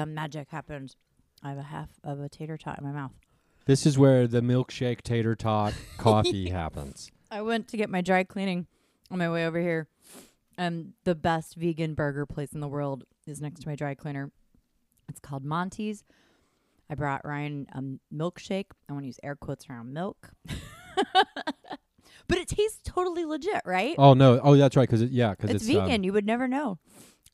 This is where the magic happens. I have a half of a tater tot in my mouth. This is where the milkshake tater tot coffee happens. I went to get my dry cleaning on my way over here. And the best vegan burger place in the world is next to my dry cleaner. It's called Monty's. I brought Ryan a milkshake. I want to use air quotes around milk. but it tastes totally legit, right? Oh no! Oh, that's right. Because it, yeah, because it's, it's, um, vegan. you would never know.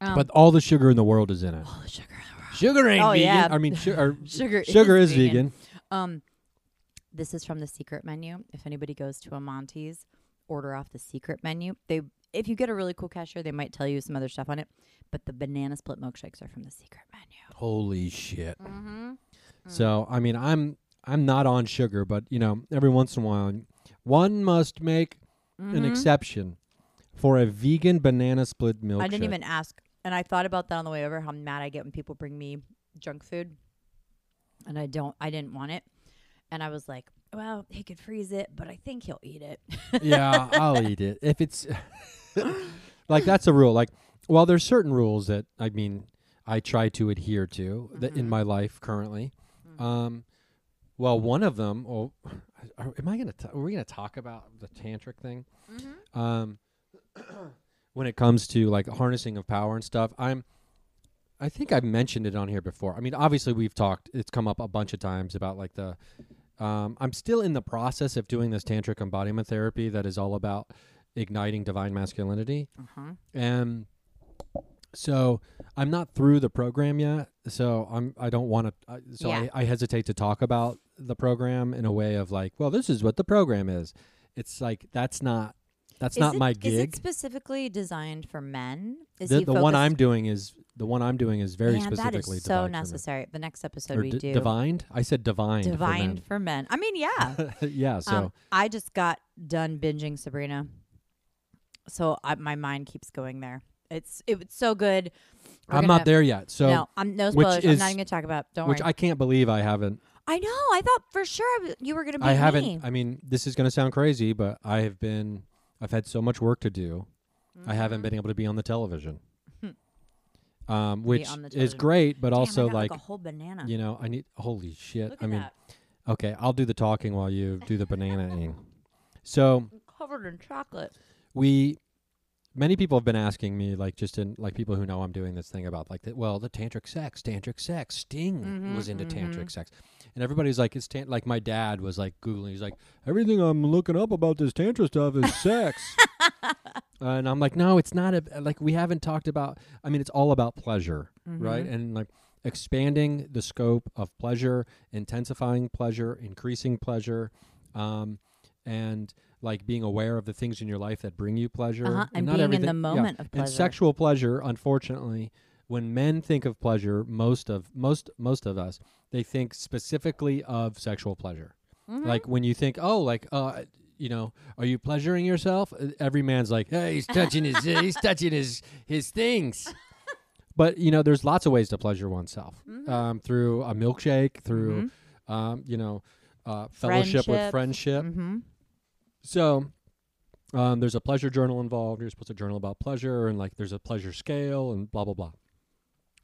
Um, but all the sugar in the world is in it. all the sugar in the world. Sugar ain't Oh, vegan. yeah. I mean, su- Sugar, sugar is vegan. Um, this is from the secret menu. If anybody goes to a Monty's, order off the secret menu. They, if you get a really cool cashier, they might tell you some other stuff on it. But the banana split milkshakes are from the secret menu. Holy shit! Mm-hmm. So I mean, I'm I'm not on sugar, but you know, every once in a while, one must make Mm-hmm. an exception for a vegan banana split milkshake. I didn't even ask, and I thought about that on the way over. How mad I get when people bring me junk food, and I don't. I didn't want it, and I was like, "Well, he could freeze it, but I think he'll eat it." yeah, I'll eat it if it's like that's a rule. Like, well, there's certain rules that I mean I try to adhere to that in my life currently. Mhm. Um, well, one of them. Oh, are, am I gonna? T- are we gonna talk about the tantric thing? mm-hmm. Um, when it comes to like harnessing of power and stuff, I'm. I think I've mentioned it on here before. I mean, obviously we've talked. It's come up a bunch of times about like the. Um, I'm still in the process of doing this tantric embodiment therapy that is all about igniting divine masculinity, Uh-huh. and so I'm not through the program yet. So I'm. I don't want to. Uh, so Yeah. I, I hesitate to talk about the program in a way of like, well, this is what the program is. It's like that's not. That's Is not it- my gig. Is it specifically designed for men? Is the the one I'm doing is the one I'm doing is very Man, specifically that is so designed for men. necessary. The next episode Or we d- do divined. I said divined. for divined men. for men. I mean, yeah. yeah. So um, I just got done binging Sabrina, so I, my mind keeps going there. It's it was so good. We're I'm gonna- not there yet. So no, I'm no spoilers. I'm not even gonna talk about. Don't worry. which worry. I can't believe I haven't. I know. I thought for sure you were gonna be I haven't. me. I mean, this is going to sound crazy, but I have been. I've had so much work to do. I haven't Mhm. been able to be on the television, um, which on the is great, but Damn, also got, like, a whole banana. you know, I need. Holy shit! Look I mean, that. okay, I'll do the talking while you do the banana. So covered in chocolate. we many people have been asking me like just in like people who know I'm doing this thing about like the, well the tantric sex tantric sex Sting Mhm, was into mhm. tantric sex and everybody's like it's tan- like my dad was like googling he's like everything I'm looking up about this tantra stuff is sex and I'm like no it's not a like we haven't talked about I mean it's all about pleasure right Mhm. and like expanding the scope of pleasure intensifying pleasure increasing pleasure um and like being aware of the things in your life that bring you pleasure Uh-huh, and not being in the yeah. moment of and sexual pleasure unfortunately when men think of pleasure most of most most of us they think specifically of sexual pleasure Mhm. like when you think oh like uh you know are you pleasuring yourself Uh, every man's like hey he's touching his he's touching his his things but you know there's lots of ways to pleasure oneself Mhm. um through a milkshake through Mhm. um you know uh fellowship with Friendship. So um, there's a pleasure journal involved. You're supposed to journal about pleasure, and like there's a pleasure scale, and blah blah blah.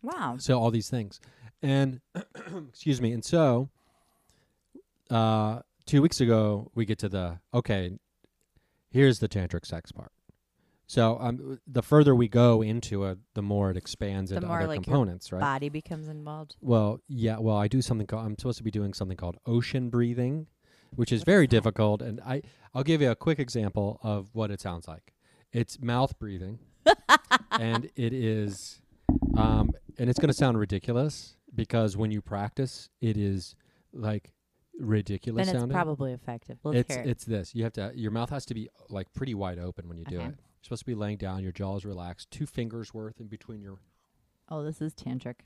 Wow. So all these things, and excuse me, and so uh, two weeks ago we get to the okay. Here's the tantric sex part. So um, the further we go into it, the more it expands The into more, other like, components, right? Body becomes involved. Well, yeah. Well, I do something. Called, I'm supposed to be doing something called ocean breathing, which is very difficult. And I, I'll give you a quick example of what it sounds like. It's mouth breathing, and it is, um, and it's going to sound ridiculous because when you practice, it is like ridiculous Then it's sounding. probably effective. Let's it's hear it. it's this. You have to. Your mouth has to be like pretty wide open when you do Okay. it. You're supposed to be laying down. Your jaw is relaxed. Two fingers worth in between your Oh, this is tantric.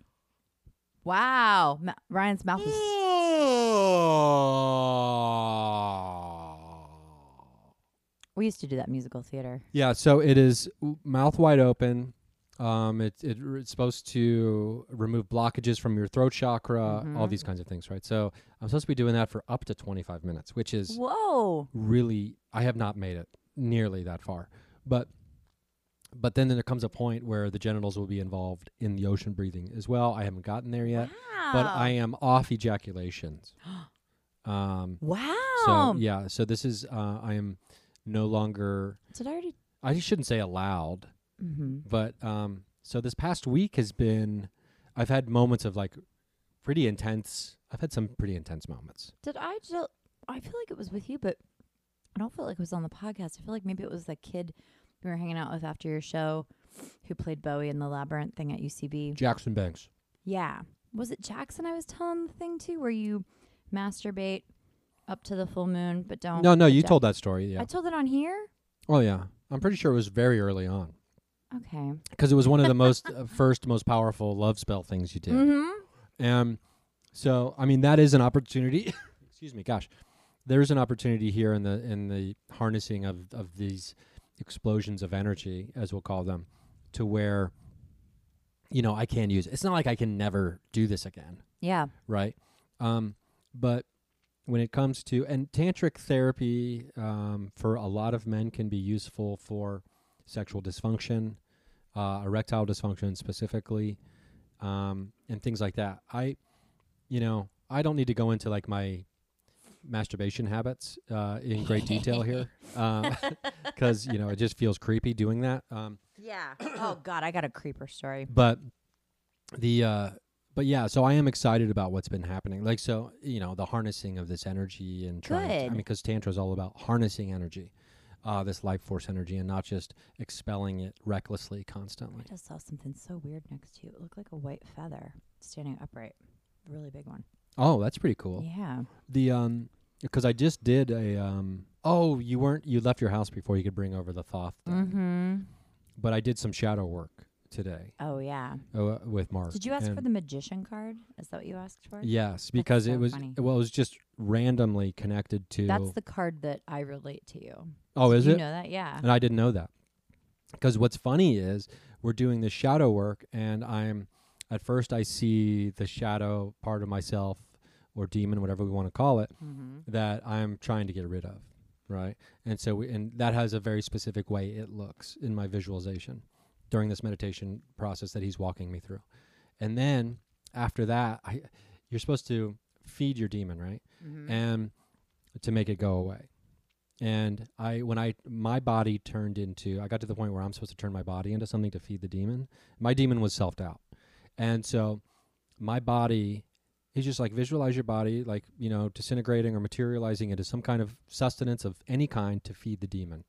Wow. Ma- Ryan's mouth is. We used to do that musical theater. Yeah, so it is mouth wide open. Um, it, it it's supposed to remove blockages from your throat chakra, all Mhm. these kinds of things, right? So I'm supposed to be doing that for up to 25 minutes, which is Whoa. really I have not made it nearly that far, but but then there comes a point where the genitals will be involved in the ocean breathing as well. I haven't gotten there yet, but I am off ejaculations. um, Wow. so yeah, so this is uh, I am no longer. Did I already? I shouldn't say allowed, Mm-hmm. but um, so this past week has been. I've had moments of like pretty intense. I've had some pretty intense moments. Did I just? I feel like it was with you, but I don't feel like it was on the podcast. I feel like maybe it was the kid we were hanging out with after your show, who played Bowie in the Labyrinth thing at UCB. Jackson Banks. Yeah, was it Jackson? I was telling the thing to where you masturbate up to the full moon, but don't. No, no, you told that story. Yeah. I told it on here. oh yeah. I'm pretty sure it was very early on Okay. because it was one of the most uh, first, most powerful love spell things you did. Mm-hmm. Um, so I mean that is an opportunity. excuse me, gosh, there is an opportunity here in the in the harnessing of of these explosions of energy, as we'll call them, to where you know I can use. It. It's not like I can never do this again, Yeah. right? Um, but when it comes to and tantric therapy um, for a lot of men can be useful for sexual dysfunction, uh, erectile dysfunction specifically, um, and things like that. I, you know, I don't need to go into like my masturbation habits uh, in great detail here, because you know it just feels creepy doing that. Um, Yeah. oh God, I got a creeper story. but the uh but yeah so i am excited about what's been happening like so you know the harnessing of this energy and trying to, i mean because tantra is all about harnessing energy uh this life force energy and not just expelling it recklessly constantly I just saw something so weird next to you. It looked like a white feather standing upright. Really big one. oh that's pretty cool Yeah. the um because i just did a um oh you weren't you left your house before you could bring over the thoth thing. Mm-hmm. but i did some shadow work today Oh yeah. uh, with mark Did you ask for the magician card? Is that what you asked for? yes because it was funny. well it was just randomly connected to That's the card that I relate to you. oh is you it know that? Yeah. and I didn't know that. Because what's funny is we're doing the shadow work, and I'm at first I see the shadow part of myself or demon, whatever we want to call it, Mm-hmm. that I'm trying to get rid of, right? And so, we, and that has a very specific way it looks in my visualization during this meditation process that he's walking me through. And then after that, I, you're supposed to feed your demon, right? Mm-hmm. and to make it go away. And I, when I, my body turned into, I got to the point where I'm supposed to turn my body into something to feed the demon. My demon was self doubt, and so my body is just like visualize your body, like you know, disintegrating or materializing into some kind of sustenance of any kind to feed the demon,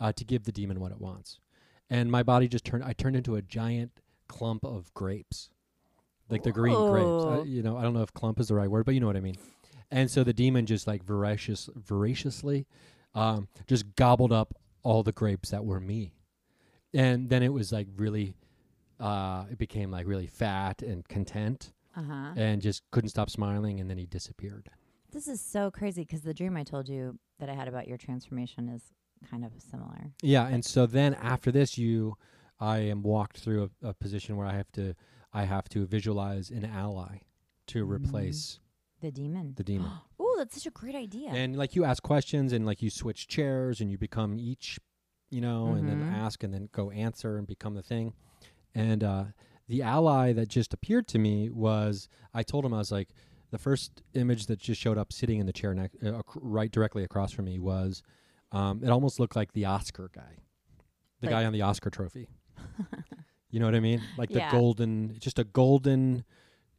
uh, to give the demon what it wants. And my body just turned. I turned into a giant clump of grapes, like the green grapes. I, you know, I don't know if clump is the right word, but you know what I mean. And so the demon just like voracious, voraciously, um, just gobbled up all the grapes that were me. And then it was like really, uh, it became like really fat and content, Uh huh. and just couldn't stop smiling. And then he disappeared. This is so crazy because the dream I told you that I had about your transformation is kind of similar. Yeah, and so then after this, you, I am walked through a, a position where I have to, I have to visualize an ally to Mm. replace The demon. the demon. Oh, that's such a great idea. And like you ask questions and like you switch chairs and you become each, you know, and then Mhm. ask and then go answer and become the thing. And uh, the ally that just appeared to me was I told him I was like the first image that just showed up sitting in the chair next, uh, ac- right directly across from me was um, it almost looked like the Oscar guy, the Like- guy on the Oscar trophy. you know what I mean? Like Yeah. the golden, just a golden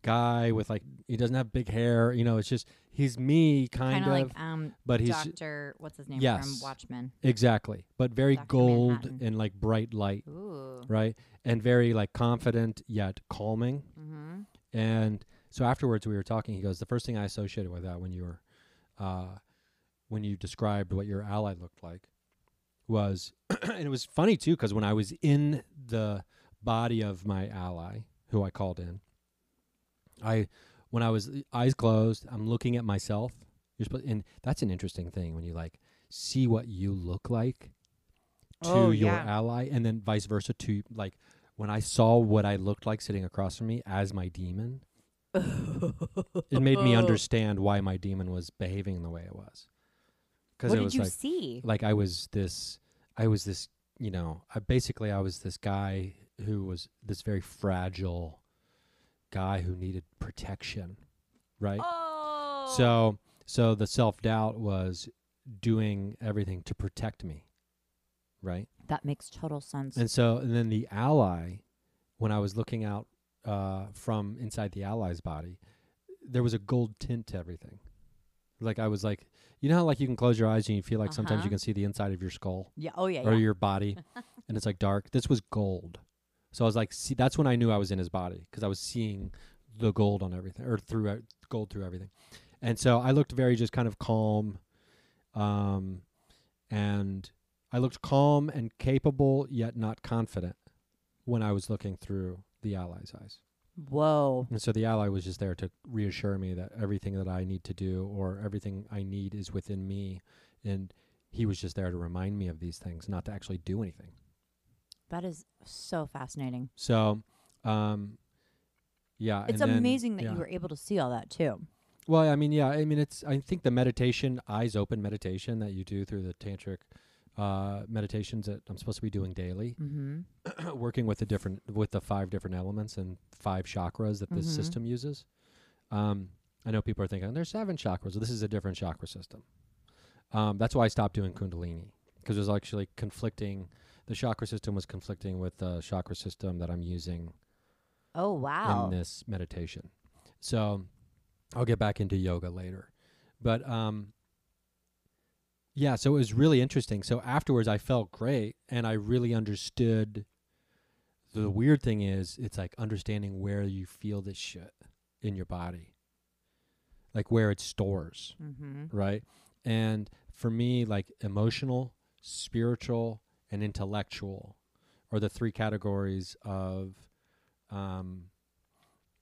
guy with like he doesn't have big hair. You know, it's just he's me kind kind of, of like um but he's Doctor what's his name Yes. from Watchmen. exactly, but very Dr. gold Manhattan. and like bright light, Ooh. right? And very like confident yet calming. Mm-hmm. And so afterwards we were talking. He goes, the first thing I associated with that when you were, uh, when you described what your ally looked like, was, and it was funny too because when I was in the body of my ally, who I called in, I, when I was uh, eyes closed, I'm looking at myself. You're supposed, and that's an interesting thing when you like see what you look like to Oh, your yeah. ally, and then vice versa to like when I saw what I looked like sitting across from me as my demon, it made me oh. understand why my demon was behaving the way it was. Because What it did was you like, see? like I was this, I was this you know, I basically I was this guy who was this very fragile guy who needed protection, right? Oh. So so the self doubt was doing everything to protect me, right? that makes total sense. And so and then the ally, when I was looking out uh, from inside the ally's body, there was a gold tint to everything. Like I was like, you know how like you can close your eyes and you feel like sometimes you Uh-huh. can see the inside of your skull yeah. Oh yeah. or yeah. your body, and it's like dark. This was gold. So I was like, see, that's when I knew I was in his body because I was seeing the gold on everything or through e- gold through everything. And so I looked very just kind of calm, um, and I looked calm and capable yet not confident when I was looking through the ally's eyes. Whoa. And so the ally was just there to reassure me that everything that I need to do or everything I need is within me. And he was just there to remind me of these things, not to actually do anything. That is so fascinating. So, um, yeah. It's and then- amazing that yeah. you were able to see all that too. Well, I mean, yeah. I mean, it's. I think the meditation, eyes open meditation that you do through the tantric uh, meditations that I'm supposed to be doing daily, Mm-hmm. working with the different with the five different elements and five chakras that this Mhm. system uses. Um, I know people are thinking there's seven chakras. This is a different chakra system. Um, that's why I stopped doing Kundalini because it was actually conflicting. The chakra system was conflicting with the chakra system that I'm using Oh wow. in this meditation. So I'll get back into yoga later. But um yeah, so it was really interesting. So afterwards I felt great and I really understood the weird thing is it's like understanding where you feel this shit in your body. Like where it stores mm-hmm. right? And for me, like emotional, spiritual, and intellectual are the three categories of um,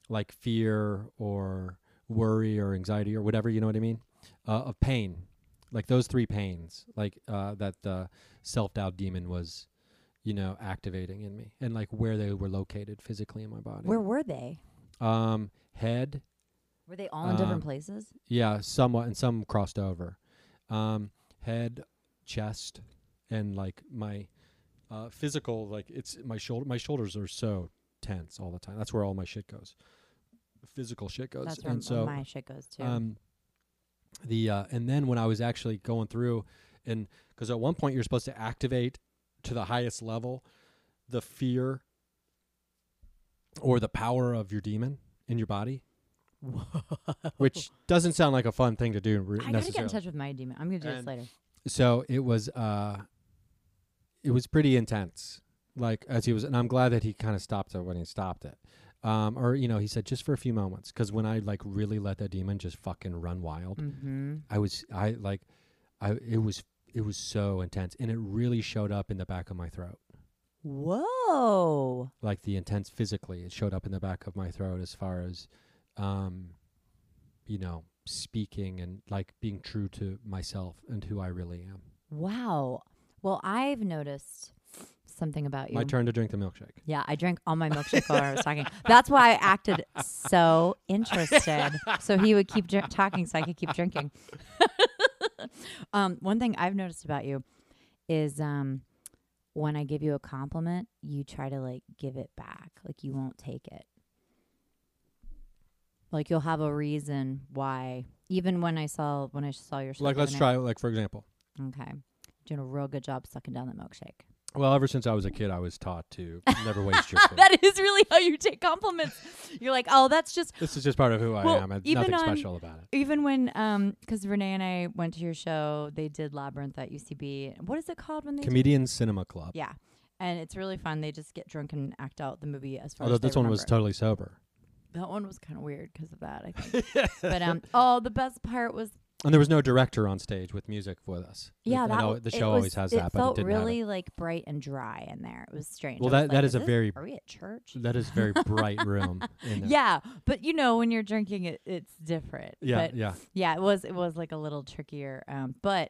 like fear or worry or anxiety or whatever, you know what I mean? Uh, of pain. Like those three pains, like uh, that the self doubt demon was, you know, activating in me and like where they were located physically in my body. Where were they? Um, head, Were they all in different Um, places? yeah, somewhat, and some crossed over. Um, head, chest, and like my uh, physical, like it's my shoulder. My shoulders are so tense all the time. That's where all my shit goes. Physical shit goes, That's where and so my shit goes too. um, the uh, and then when I was actually going through, and because at one point you're supposed to activate to the highest level the fear or the power of your demon in your body, which doesn't sound like a fun thing to do. Re- I gotta get in touch with my demon. I'm gonna do this later. So it was, uh, it was pretty intense. Like as he was, and I'm glad that he kind of stopped it when he stopped it. Um, or you know, he said just for a few moments, because when I like really let that demon just fucking run wild, Mm-hmm. I was I like I it was it was so intense and it really showed up in the back of my throat. Whoa. Like the intense physically, it showed up in the back of my throat as far as um you know, speaking and like being true to myself and who I really am. Wow. Well, I've noticed something about you. My turn to drink the milkshake. Yeah, I drank all my milkshake while I was talking. That's why I acted so interested. So he would keep dr- talking so I could keep drinking. um, one thing I've noticed about you is um, when I give you a compliment, you try to like give it back. Like you won't take it. Like you'll have a reason why. Even when I saw when I saw your Like let's try like for example. Okay, doing a real good job sucking down that milkshake. Well, ever since I was a kid I was taught to never waste your food. that is really how you take compliments. You're like, oh, that's just this is just part of who I am. even Nothing on- special about it. even when um because Renee and I went to your show, they did Labyrinth at UCB. What is it called when they Comedian Cinema Club. Yeah, and it's really fun. They just get drunk and act out the movie as far Although as this one was totally sober. that one was kind of weird because of that. I think. but um, oh, the best part was And there was no director on stage with music with us. yeah, I that know the show was- always has it that, but it felt didn't have it. really like bright and dry in there. It was strange. Well, I was that- that like, is a this- very- Are we at church? That is a very bright room. in there. Yeah, but you know when you're drinking it, it's different. Yeah, But yeah. yeah it was it was like a little trickier um but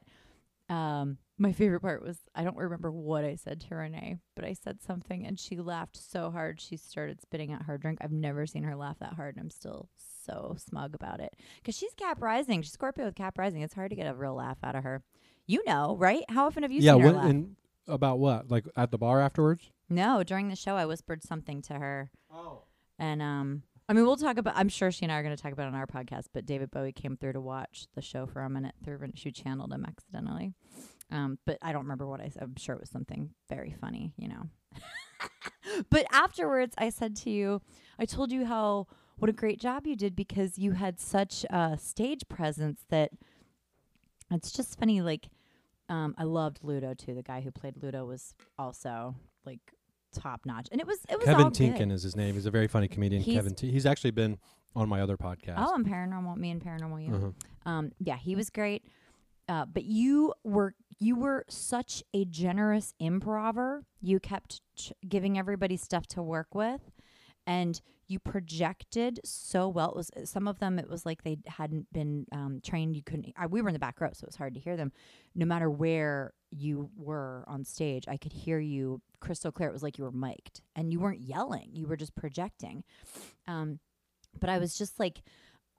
um my favorite part was i don't remember what i said to renee but i said something and she laughed so hard she started spitting out her drink i've never seen her laugh that hard and i'm still so smug about it because she's cap rising she's scorpio with cap rising it's hard to get a real laugh out of her you know right how often have you yeah, seen her when, laugh and About what? Like at the bar afterwards? No, during the show, I whispered something to her, Oh. and um, I mean, we'll talk about. I'm sure she and I are going to talk about it on our podcast. But David Bowie came through to watch the show for a minute through, and she channeled him accidentally. Um, but I don't remember what I said. I'm sure it was something very funny, you know. but afterwards, I said to you, I told you how what a great job you did because you had such a stage presence that it's just funny. Like, um, I loved Ludo too. The guy who played Ludo was also like top notch, and it was it was Kevin all good. Tinkin is his name. He's a very funny comedian. He's- Kevin T. He's actually been on my other podcast. Oh, and paranormal, me and paranormal yeah, Uh-huh. Um, yeah, he was great. Uh, but you were you were such a generous improver. You kept ch- giving everybody stuff to work with, and you projected so well. It was some of them. It was like they hadn't been um, trained. You couldn't. I, we were in the back row, so it was hard to hear them. No matter where you were on stage, I could hear you crystal clear. It was like you were mic'd, and you weren't yelling. You were just projecting. Um, but I was just like,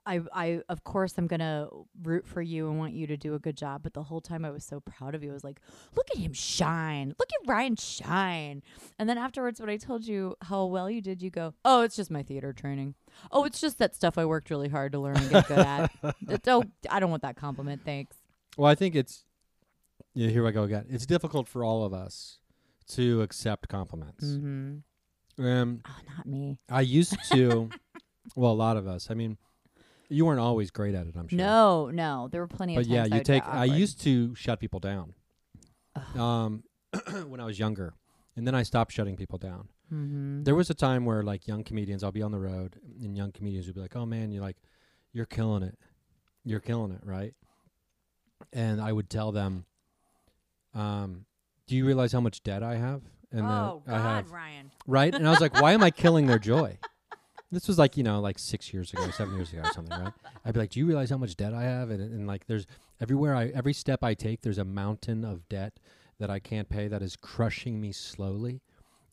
I, I, of course, I'm gonna root for you and want you to do a good job. But the whole time, I was so proud of you. I was like, look at him shine. Look at Ryan shine. And then afterwards, when I told you how well you did, you go, oh, it's just my theater training. Oh, it's just that stuff I worked really hard to learn and get good at. It's- oh, I don't want that compliment. Thanks. Well, I think it's yeah. Here I go again. It's difficult for all of us to accept compliments. Mm-hmm. Um, Oh, not me. I used to. well, a lot of us. I mean, you weren't always great at it. I'm sure. No, no. There were plenty of. but of yeah, times I you take. I used to shut people down. Um, when I was younger, and then I stopped shutting people down. Mhm. There was a time where like young comedians, I'll be on the road, and young comedians would be like, "Oh man, you're like, you're killing it, you're killing it, right?" And I would tell them, um, "Do you realize how much debt I have?" And oh that I have God, Ryan. right? And I was like, "Why am I killing their joy?" This was like you know like six years ago, seven years ago, or something, right? I'd be like, "Do you realize how much debt I have?" And, and like, there's everywhere I every step I take, there's a mountain of debt that I can't pay that is crushing me slowly,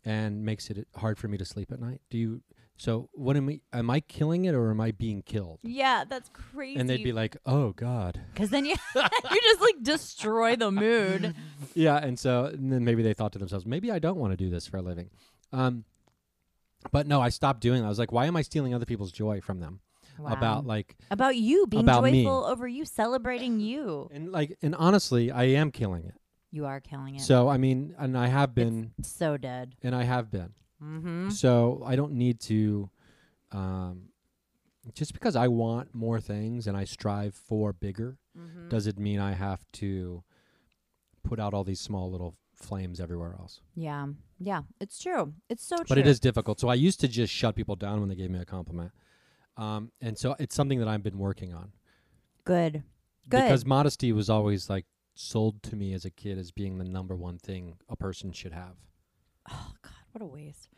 and makes it hard for me to sleep at night. Do you? So what am I? Am I killing it or am I being killed? Yeah, that's crazy. And they'd be like, "Oh God." Because then you you just like destroy the mood. yeah, and so and then maybe they thought to themselves, maybe I don't want to do this for a living. Um, but no, I stopped doing. That. I was like, why am I stealing other people's joy from them? About like about you being about me. joyful over you celebrating you. and like and honestly, I am killing it. You are killing it. So I mean, and I have been, so dead. and I have been. Mm-hmm. So I don't need to. Um, just because I want more things and I strive for bigger, Mm-hmm. does it mean I have to put out all these small little flames everywhere else? Yeah, yeah, it's true. It's so true. but it is difficult. So I used to just shut people down when they gave me a compliment, um, and so it's something that I've been working on good. Good. because modesty was always like sold to me as a kid as being the number one thing a person should have. Oh God, what a waste.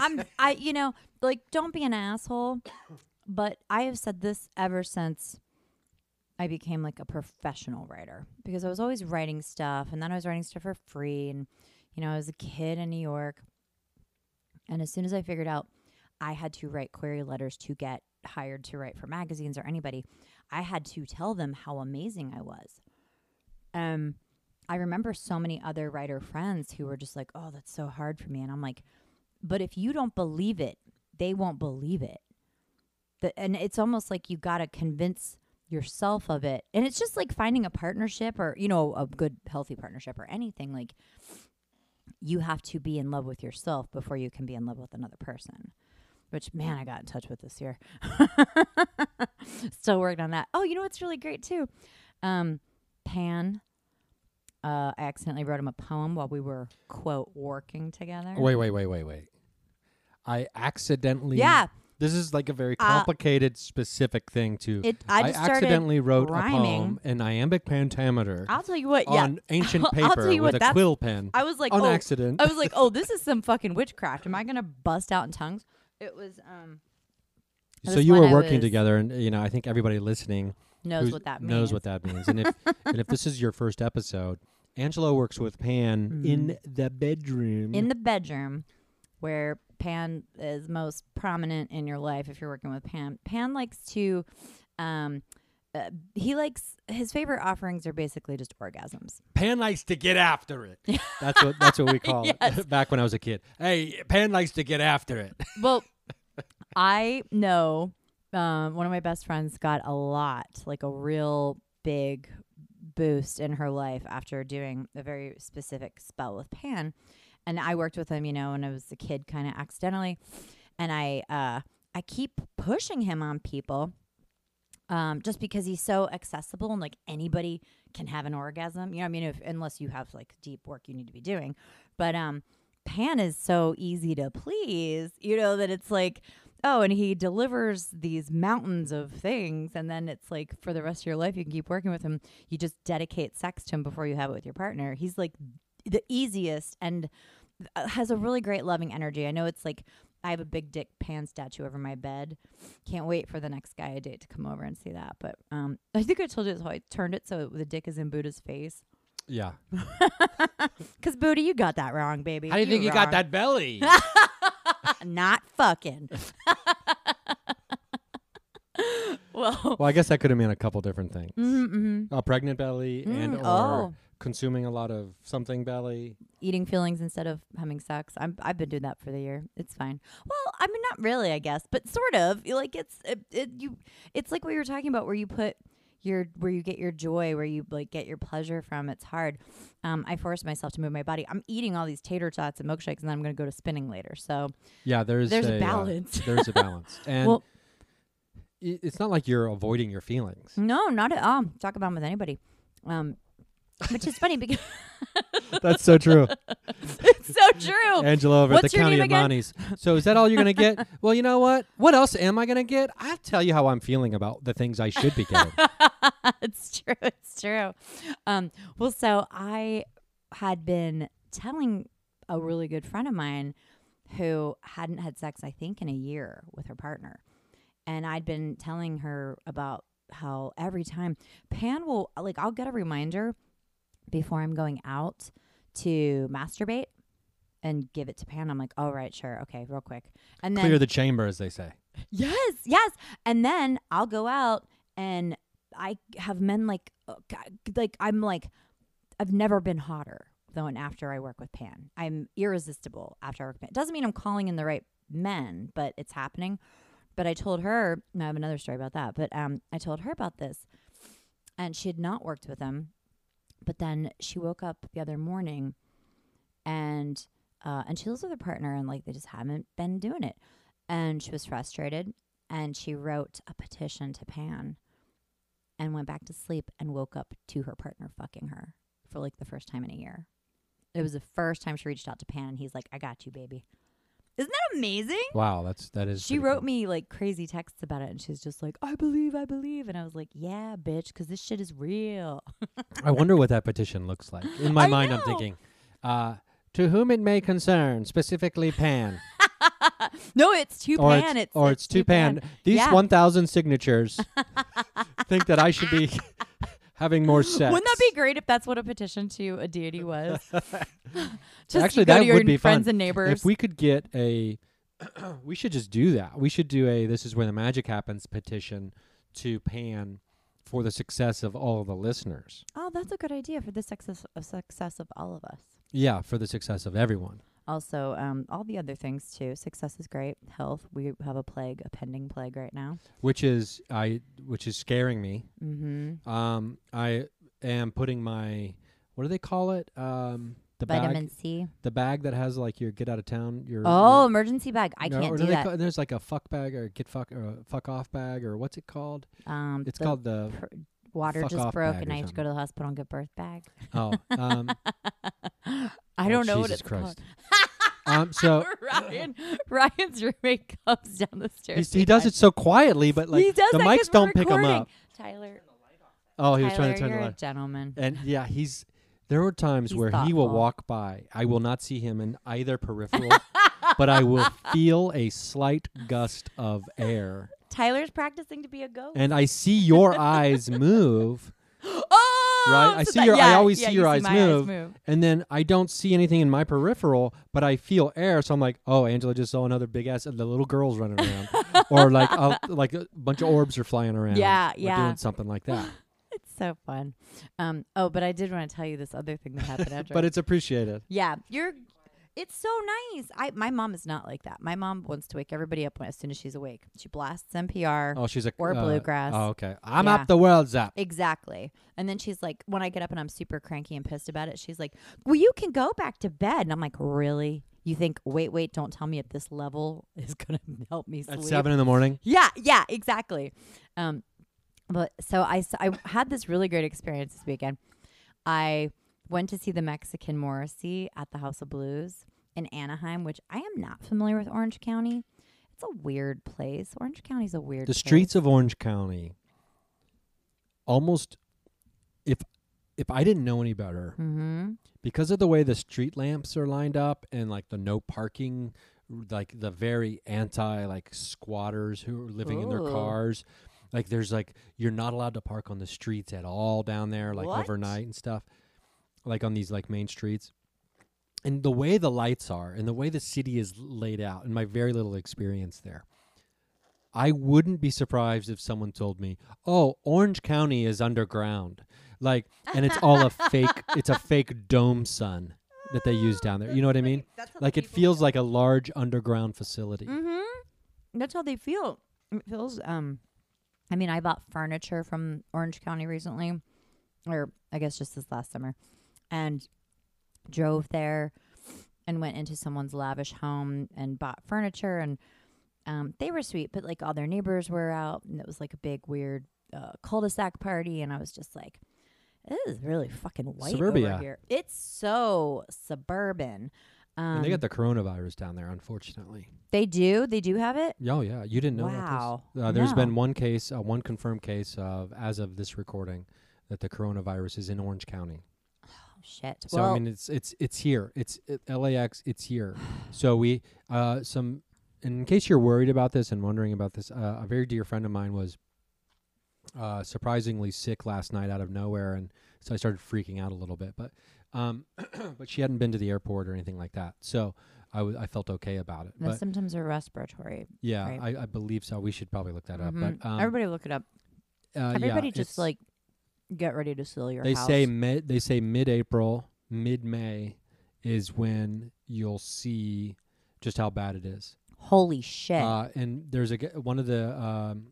I'm I you know, like don't be an asshole, but I have said this ever since I became like a professional writer because I was always writing stuff and then I was writing stuff for free and you know, I was a kid in New York. And as soon as I figured out I had to write query letters to get hired to write for magazines or anybody, I had to tell them how amazing I was. Um I remember so many other writer friends who were just like, "Oh, that's so hard for me." And I'm like, "But if you don't believe it, they won't believe it." The, and it's almost like you got to convince yourself of it. And it's just like finding a partnership or, you know, a good healthy partnership or anything like you have to be in love with yourself before you can be in love with another person. Which man, I got in touch with this year. Still working on that. Oh, you know what's really great too? Um, Pan. Uh, I accidentally wrote him a poem while we were quote working together. Wait, wait, wait, wait, wait. I accidentally. Yeah, This is like a very Uh, complicated, specific thing to. it. I just started accidentally wrote a poem in iambic pentameter I'll tell you what. Yeah, on ancient I'll paper tell you with what, a quill pen I was like, on oh, accident. I was like, oh, this is some fucking witchcraft. Am I gonna bust out in tongues? It was um so you were I working together, and you know, I think everybody listening knows what that means. knows what that means. And if and if this is your first episode, Angelo works with Pan in the bedroom. In the bedroom where Pan is most prominent in your life if you're working with Pan. Pan likes to um uh, he likes his favorite offerings are basically just orgasms. Pan likes to get after it. That's what that's what we call Yes. it back when I was a kid. Hey, Pan likes to get after it. well, I know um, one of my best friends got a lot, like a real big boost in her life after doing a very specific spell with Pan. And I worked with him, you know, when I was a kid, kind of accidentally. And I, uh, I keep pushing him on people, um, just because he's so accessible and like anybody can have an orgasm. You know, I mean, if unless you have like deep work you need to be doing, but um, Pan is so easy to please, you know, that it's like, oh, and he delivers these mountains of things. And then it's like for the rest of your life, you can keep working with him. You just dedicate sex to him before you have it with your partner. He's like the easiest and uh, has a really great loving energy. I know it's like, I have a big dick pan statue over my bed. Can't wait for the next guy I date to come over and see that. But um, I think I told you how I turned it so the dick is in Buddha's face. Yeah. Cause Buddha, you got that wrong, baby. How do you think you got that belly? Not fucking. well, well, I guess that could have meant a couple different things. mm-hmm. A pregnant belly and Mm, or oh. Consuming a lot of something belly. eating feelings instead of having sex. I'm I've been doing that for the year. It's fine. Well, I mean, not really, I guess, but sort of. Like it's it, it you. It's like what you were talking about, where you put your where you get your joy, where you like get your pleasure from. It's hard. Um, I force myself to move my body. I'm eating all these tater tots and milkshakes, and then I'm going to go to spinning later. So Yeah, there's there's a, a, uh, balance. there's a balance. And well, it's not like you're avoiding your feelings. no, not at all. Talk about 'em with anybody. Um, which is funny because That's so true. it's so true. Angela over What's at the County of again? Monty's. So is that all you're going to get? well, you know what? What else am I going to get? I'll tell you how I'm feeling about the things I should be getting. it's true. It's true. Um, well, so I had been telling a really good friend of mine who hadn't had sex, I think, in a year with her partner. And I'd been telling her about how every time Pan will, like, I'll get a reminder before I'm going out to masturbate and give it to Pan. I'm like, all right, sure. Okay, real quick. And then Clear the chamber, as they say. Yes, yes. And then I'll go out and I have men like uh, like I'm like I've never been hotter than after I work with Pan. I'm irresistible after I work with Pan. Doesn't mean I'm calling in the right men, but it's happening. But I told her, and I have another story about that, but um I told her about this and she had not worked with him. But then she woke up the other morning and uh and she lives with her partner and like they just haven't been doing it and she was frustrated and she wrote a petition to Pan and went back to sleep and woke up to her partner fucking her for like the first time in a year. It was the first time she reached out to Pan and he's like, I got you, baby. Isn't that amazing? Wow, that's that is. She wrote cool. me like crazy texts about it and she's just like, I believe, I believe. And I was like, yeah, bitch, because this shit is real. I wonder what that petition looks like. In my I mind, I'm thinking, uh, to whom it may concern, specifically Pan, no, it's too or Pan. it's, It's, or it's to Pan. These Yeah. 1,000 signatures think that I should be having more sex. Wouldn't that be great if that's what a petition to a deity was? Just Actually, go that to your would be friends fun. and neighbors. If we could get a, we should just do that. We should do a "This is where the magic happens" petition to Pan for the success of all of the listeners. oh, that's a good idea for the success of success of all of us. Yeah, for the success of everyone. Also, um, all the other things too. Success is great. Health. We have a plague, a pending plague right now. Which is I, which is scaring me. Mm-hmm. Um, I am putting my what do they call it? Um, the Vitamin bag, C. the bag that has like your get out of town. Your Oh, your- emergency bag. I no, can't do that. There's like a fuck bag or get fuck or a fuck off bag or what's it called? um, It's the called the pr- water just broke, and I have to go to the hospital and get birth bag. oh um, I Oh, don't know what it's Christ. called. um so Ryan, Ryan's roommate comes down the stairs. he's, he does it so quietly, but like he does the mics don't pick him up. Tyler, Oh, he was Tyler, trying to turn the a light. gentleman. And yeah, he's there were times He's where he will walk by. I will not see him in either peripheral, but I will feel a slight gust of air. Tyler's practicing to be a ghost. And I see your eyes move, oh, Right, I so see that- your- I always yeah, see you your eyes my move. move. and then I don't see anything in my peripheral, but I feel air. So I'm like, oh, Angela just saw another big ass, and the little girl's running around. or like a, like a bunch of orbs are flying around. Yeah, yeah. doing something like that. It's so fun. Um. Oh, but I did want to tell you this other thing that happened after. but it's appreciated. yeah, you're. It's so nice. I my mom is not like that. My mom wants to wake everybody up when, as soon as she's awake. She blasts NPR. Oh, she's a Or uh, bluegrass. Oh, okay. I'm Yeah. up. The world's up. Exactly. And then she's like, when I get up and I'm super cranky and pissed about it, she's like, well, you can go back to bed. And I'm like, really? You think, wait, wait, don't tell me at this level is going to help me sleep. At seven in the morning. Yeah, yeah, exactly. Um, but so I, I had this really great experience this weekend. I went to see the Mexican Morrissey at the House of Blues in Anaheim, which I am not familiar with Orange County. It's a weird place. Orange County's a weird The place. streets of Orange County. Almost, if if I didn't know any better, Mm-hmm. because of the way the street lamps are lined up and like the no parking, like the very anti like squatters who are living in their cars. Like there's like you're not allowed to park on the streets at all down there, like What? overnight and stuff, like on these like main streets. And the way the lights are and the way the city is laid out, in my very little experience there, I wouldn't be surprised if someone told me, "Oh, Orange County is underground." Like and it's all a fake it's a fake dome sun that they use down there. You know what I mean? Like it feels like a large underground facility. Mm-hmm. That's how they feel. It feels. Um, I mean, I bought furniture from Orange County recently, or I guess just this last summer, and drove there and went into someone's lavish home and bought furniture and um, they were sweet, but like all their neighbors were out, and it was like a big weird uh, cul-de-sac party, and I was just like, "This is really fucking white Suburbia. over here. It's so suburban." Um, and they got the coronavirus down there, unfortunately. they do. They do have it. Oh yeah, you didn't know Wow. this. Uh, there's been one case, uh, one confirmed case of as of this recording that the coronavirus is in Orange County. Shit. So well, I mean, it's it's it's here. It's it, LAX. It's here. so we uh some. In case you're worried about this and wondering about this, uh, a very dear friend of mine was uh, surprisingly sick last night out of nowhere, and so I started freaking out a little bit. But um, but she hadn't been to the airport or anything like that, so I w- I felt okay about it. the but symptoms are respiratory. yeah, right. I, I believe so. We should probably look that up. Mhm. But um, everybody look it up. uh, Everybody it's- just like get ready to sell your they house. say mid they say mid-April, mid-May is when you'll see just how bad it is. Holy shit. Uh, and there's a one of the um,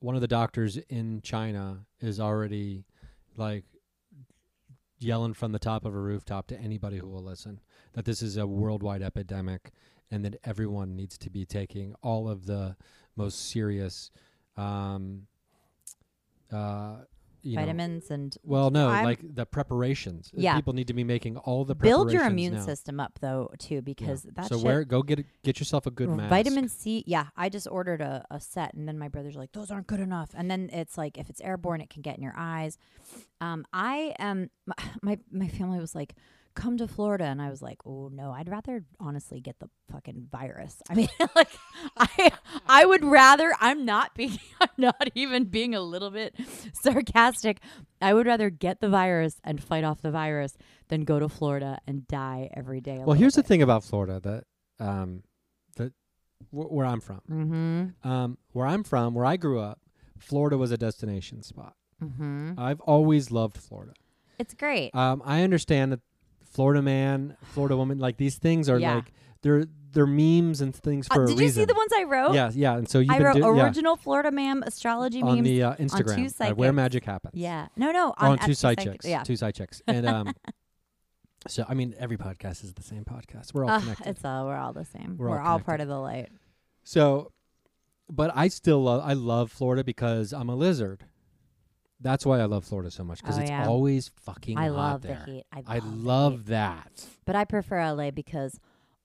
one of the doctors in China is already like yelling from the top of a rooftop to anybody who will listen that this is a worldwide epidemic and that everyone needs to be taking all of the most serious um, uh, you know, Vitamins and well, no, I'm- like the preparations. Uh, Yeah. people need to be making all the build your immune now. system up though too Yeah. because that so where go get a, get yourself a good mask. vitamin C. Yeah, I just ordered a, a set, and then my brother's like, "Those aren't good enough." And then it's like, if it's airborne, it can get in your eyes. Um, I am my, my family was like, "Come to Florida," and I was like, "Oh no, I'd rather honestly get the fucking virus." I mean, like, I I would rather. I'm not being. I'm not even being a little bit sarcastic. I would rather get the virus and fight off the virus than go to Florida and die every day. Well, here's the thing about Florida that um that wh- where I'm from. Mm-hmm. Um where I'm from, where I grew up, Florida was a destination spot. Mm-hmm. I've always loved Florida. It's great. Um I understand that Florida man, Florida woman, like these things are Yeah. like they're they're memes and things Uh, for a did you see the ones I wrote? Yeah, yeah. And so you've I wrote do- yeah, original Florida man astrology on memes. the uh, Instagram two uh, where magic happens. yeah. No, no. on, at two Two side checks. Yeah. Two side checks. And um so I mean every podcast is the same podcast. We're all Uh, connected. it's all we're all the same. We're We're, all all, part of the light. So, but I still love. I love Florida because I'm a lizard. That's why I love Florida so much because Oh, it's yeah. always fucking I hot love there. the heat. I love, I the love heat. that. But I prefer LA because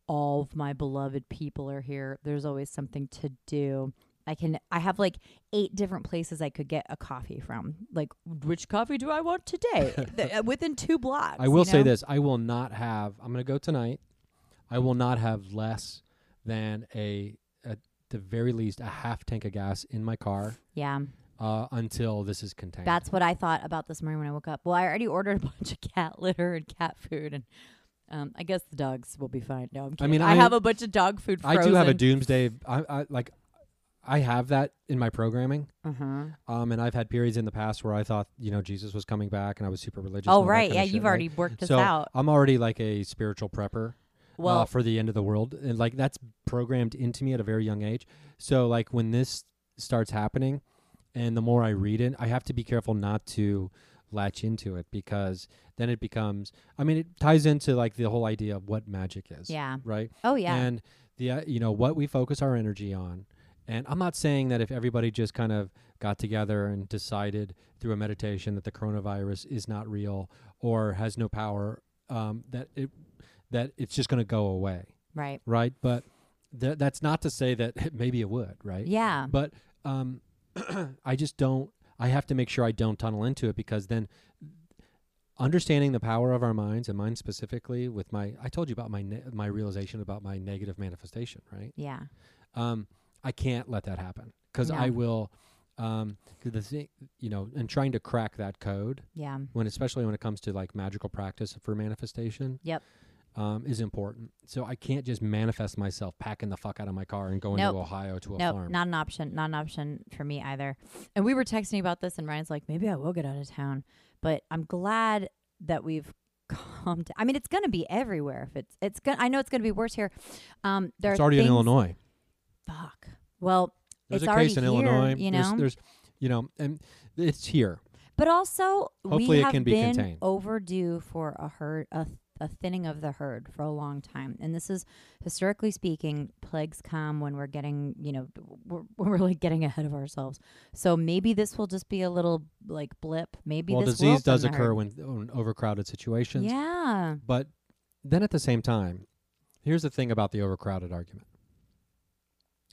all of my beloved people are here. There's always something to do. I can I have like eight different places I could get a coffee from. Like which coffee do I want today? Uh, within two blocks. I will you say know? this: I will not have. I'm going to go tonight. I will not have less than a, at the very least, a half tank of gas in my car Yeah. Uh, until this is contained. That's what I thought about this morning when I woke up. Well, I already ordered a bunch of cat litter and cat food, and Um, I guess the dogs will be fine. No, I'm kidding. I mean, I, I- have a bunch of dog food. I do have a doomsday. I, I like. I have that in my programming. Uh-huh. Um, and I've had periods in the past where I thought, you know, Jesus was coming back, and I was super religious. Oh and all that right, yeah, you've right? already worked this so out. I'm already like a spiritual prepper. Well, uh, for the end of the world, and like that's programmed into me at a very young age. So like when this starts happening, and the more I read it, I have to be careful not to latch into it because then it becomes. I mean, it ties into like the whole idea of what magic is. yeah. Right. Oh yeah. And the uh, you know what we focus our energy on. And I'm not saying that if everybody just kind of got together and decided through a meditation that the coronavirus is not real or has no power, um, that it that it's just going to go away, right. right? But th- that's not to say that maybe it would, right? Yeah. But um, I just don't. I have to make sure I don't tunnel into it because then understanding the power of our minds and mine specifically with my I told you about my ne- my realization about my negative manifestation, right? Yeah. Um, I can't let that happen because No. I will. Um, the thing, you know, and trying to crack that code Yeah. when, especially when it comes to like magical practice for manifestation. Yep. Um, is important. So I can't just manifest myself packing the fuck out of my car and going Nope. to Ohio to a Nope, farm. not an option. Not an option for me either. And we were texting about this, and Ryan's like, maybe I will get out of town. But I'm glad that we've come to. I mean, it's going to be everywhere. If it's, it's going. I know it's going to be worse here. Um, there it's already in Illinois. Fuck. Well, There's it's a already case in here, Illinois. You know, there's, you know, and it's here. but also Hopefully we it have can be been contained. overdue for a herd, a, a thinning of the herd for a long time, and this is historically speaking, plagues come when we're getting, you know, we're, we're like getting ahead of ourselves. So maybe this will just be a little like blip. Maybe well, this will disease does occur when, when overcrowded situations. Yeah. But then at the same time, here's the thing about the overcrowded argument.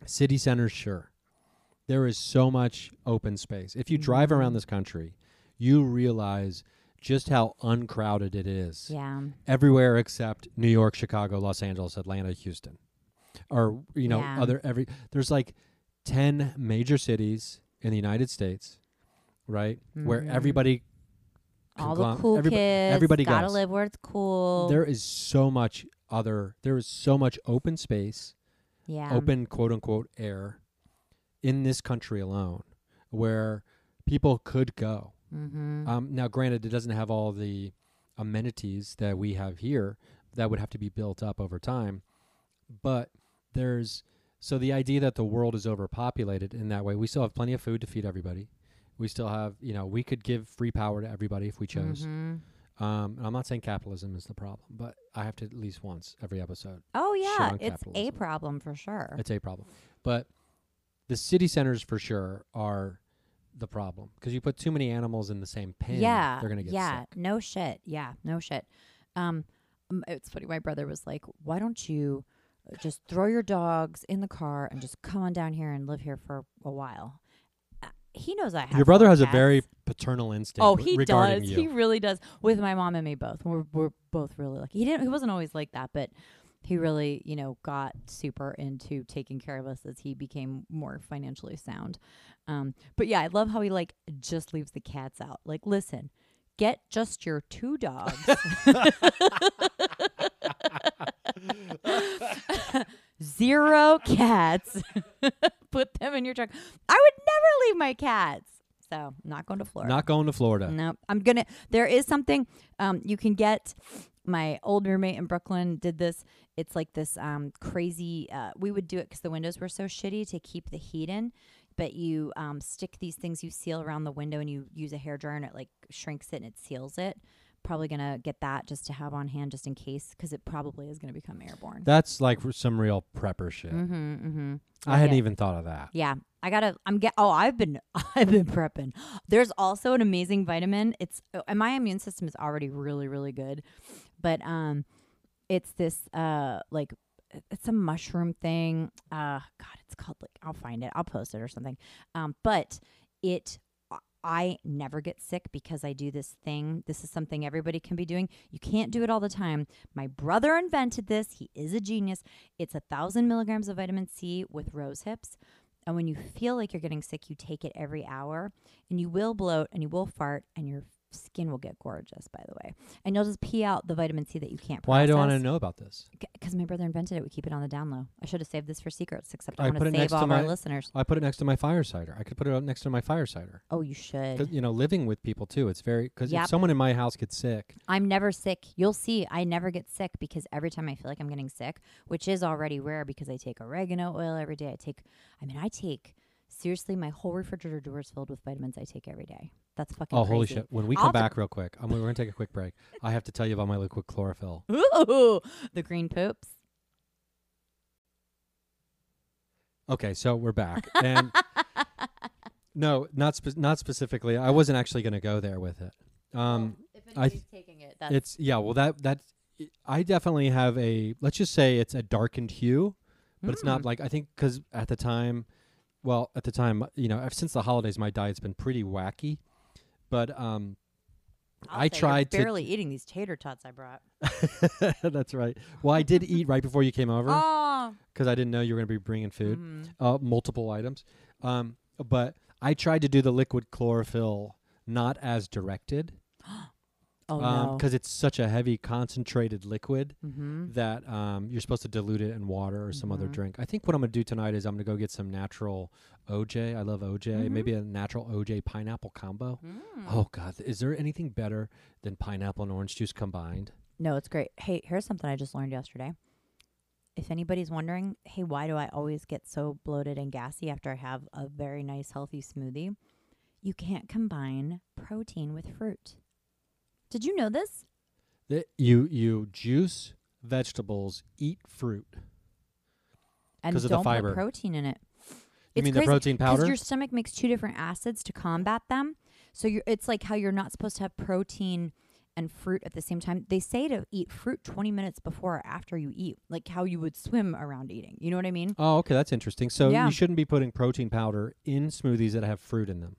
City centers, sure. There is so much open space. If you drive around Mhm. this country, you realize just how uncrowded it is. Yeah. Everywhere except New York, Chicago, Los Angeles, Atlanta, Houston. Or, you know, Yeah. other every there's like 10 major cities in the United States, right? Where Mhm. everybody All the cool everybo- kids. everybody gotta goes. live where it's cool. there is so much other there is so much open space yeah. open quote unquote air in this country alone where people could go Mm-hmm. um, now granted it doesn't have all the amenities that we have here that would have to be built up over time but there's so the idea that the world is overpopulated in that way we still have plenty of food to feed everybody we still have you know we could give free power to everybody if we chose Mhm. um, and i'm not saying capitalism is the problem but i have to at least once every episode Oh yeah, it's a problem for sure. It's a problem. But the city centers for sure are the problem because you put too many animals in the same pen. yeah, they're gonna get yeah, sick. no shit. Yeah, no shit. Um, it's funny. My brother was like, "Why don't you uh, just throw your dogs in the car and just come on down here and live here for a while?" Uh, he knows I have. Your brother has a very paternal instinct. Oh, he does. You. He really does. With my mom and me both. We're we're both really lucky. He didn't. He wasn't always like that, but he really, you know, got super into taking care of us as he became more financially sound. Um, but yeah, I love how he like just leaves the cats out. Like, listen, get just your two dogs. Zero cats. Put them in your truck. I would never leave my cats. So, not going to Florida. Not going to Florida. No, I'm gonna. There is something um, you can get. My old roommate in Brooklyn did this. It's like this um, crazy. Uh, we would do it because the windows were so shitty to keep the heat in. But you um, stick these things you seal around the window, and you use a hair dryer, and it like shrinks it and it seals it. Probably gonna get that just to have on hand, just in case, because it probably is gonna become airborne. That's like r- some real prepper shit. mm-hmm, mm-hmm. I hadn't even thought of that. Yeah, I gotta. I'm get. Oh, I've been. I've been prepping. There's also an amazing vitamin. It's uh, and my immune system is already really, really good, but um, it's this uh like it's a mushroom thing. Uh, God, it's called like I'll find it. I'll post it or something. Um, but it. I never get sick because I do this thing. This is something everybody can be doing. You can't do it all the time. My brother invented this. He is a genius. It's a thousand milligrams of vitamin C with rose hips. And when you feel like you're getting sick, you take it every hour and you will bloat and you will fart and your skin will get gorgeous. By the way, and you'll just pee out the vitamin C that you can't. Why do I want to know about this? Because my brother invented it. We keep it on the down low. I should have saved this for secrets, except I I, put want it to next save to all of our my- listeners. I put it next to my fire cider. I could put it up next to my fire cider. Oh, you should. you know, living with people too, it's very because Yep. if someone in my house gets sick, I'm never sick. You'll see. I never get sick because every time I feel like I'm getting sick, which is already rare because I take oregano oil every day. I take, I mean, I take seriously my whole refrigerator door is filled with vitamins I take every day. That's fucking oh holy shit! When we I'll come have back real quick, I'm, we're gonna take a quick break. I have to tell you about my liquid chlorophyll. Ooh, the green poops. Okay, so we're back, and no, not spe- not specifically. I wasn't actually gonna go there with it. Um, if anybody's taking it, that's it's yeah. Well, that that I definitely have a. Let's just say it's a darkened hue, but it's not Mm. like I think because at the time, well, at the time, you know, since the holidays, my diet's been pretty wacky. But um, I'll I say you're tried to- barely eating these tater tots I brought. that's right. Well, I did eat right before you came over Oh, because I didn't know you were going to be bringing food, Mhm. uh, multiple items. Um, but I tried to do the liquid chlorophyll not as directed oh um, no. because it's such a heavy concentrated liquid mm-hmm. that um, you're supposed to dilute it in water or some other Mhm. drink. I think what I'm going to do tonight is I'm going to go get some natural OJ. I love OJ. Mhm. Maybe a natural OJ pineapple combo. Mm. Oh God, is there anything better than pineapple and orange juice combined? No, it's great. Hey, here's something I just learned yesterday. If anybody's wondering, hey, why do I always get so bloated and gassy after I have a very nice, healthy smoothie? You can't combine protein with fruit. Did you know this? That you you juice vegetables, eat fruit. And 'Cause of the don't fiber. put protein in it. You It's mean crazy the protein powder? Because your stomach makes two different acids to combat them. So you're, it's like how you're not supposed to have protein and fruit at the same time. They say to eat fruit 20 minutes before or after you eat, like how you would swim around eating. You know what I mean? oh, okay, that's interesting. So Yeah. you shouldn't be putting protein powder in smoothies that have fruit in them.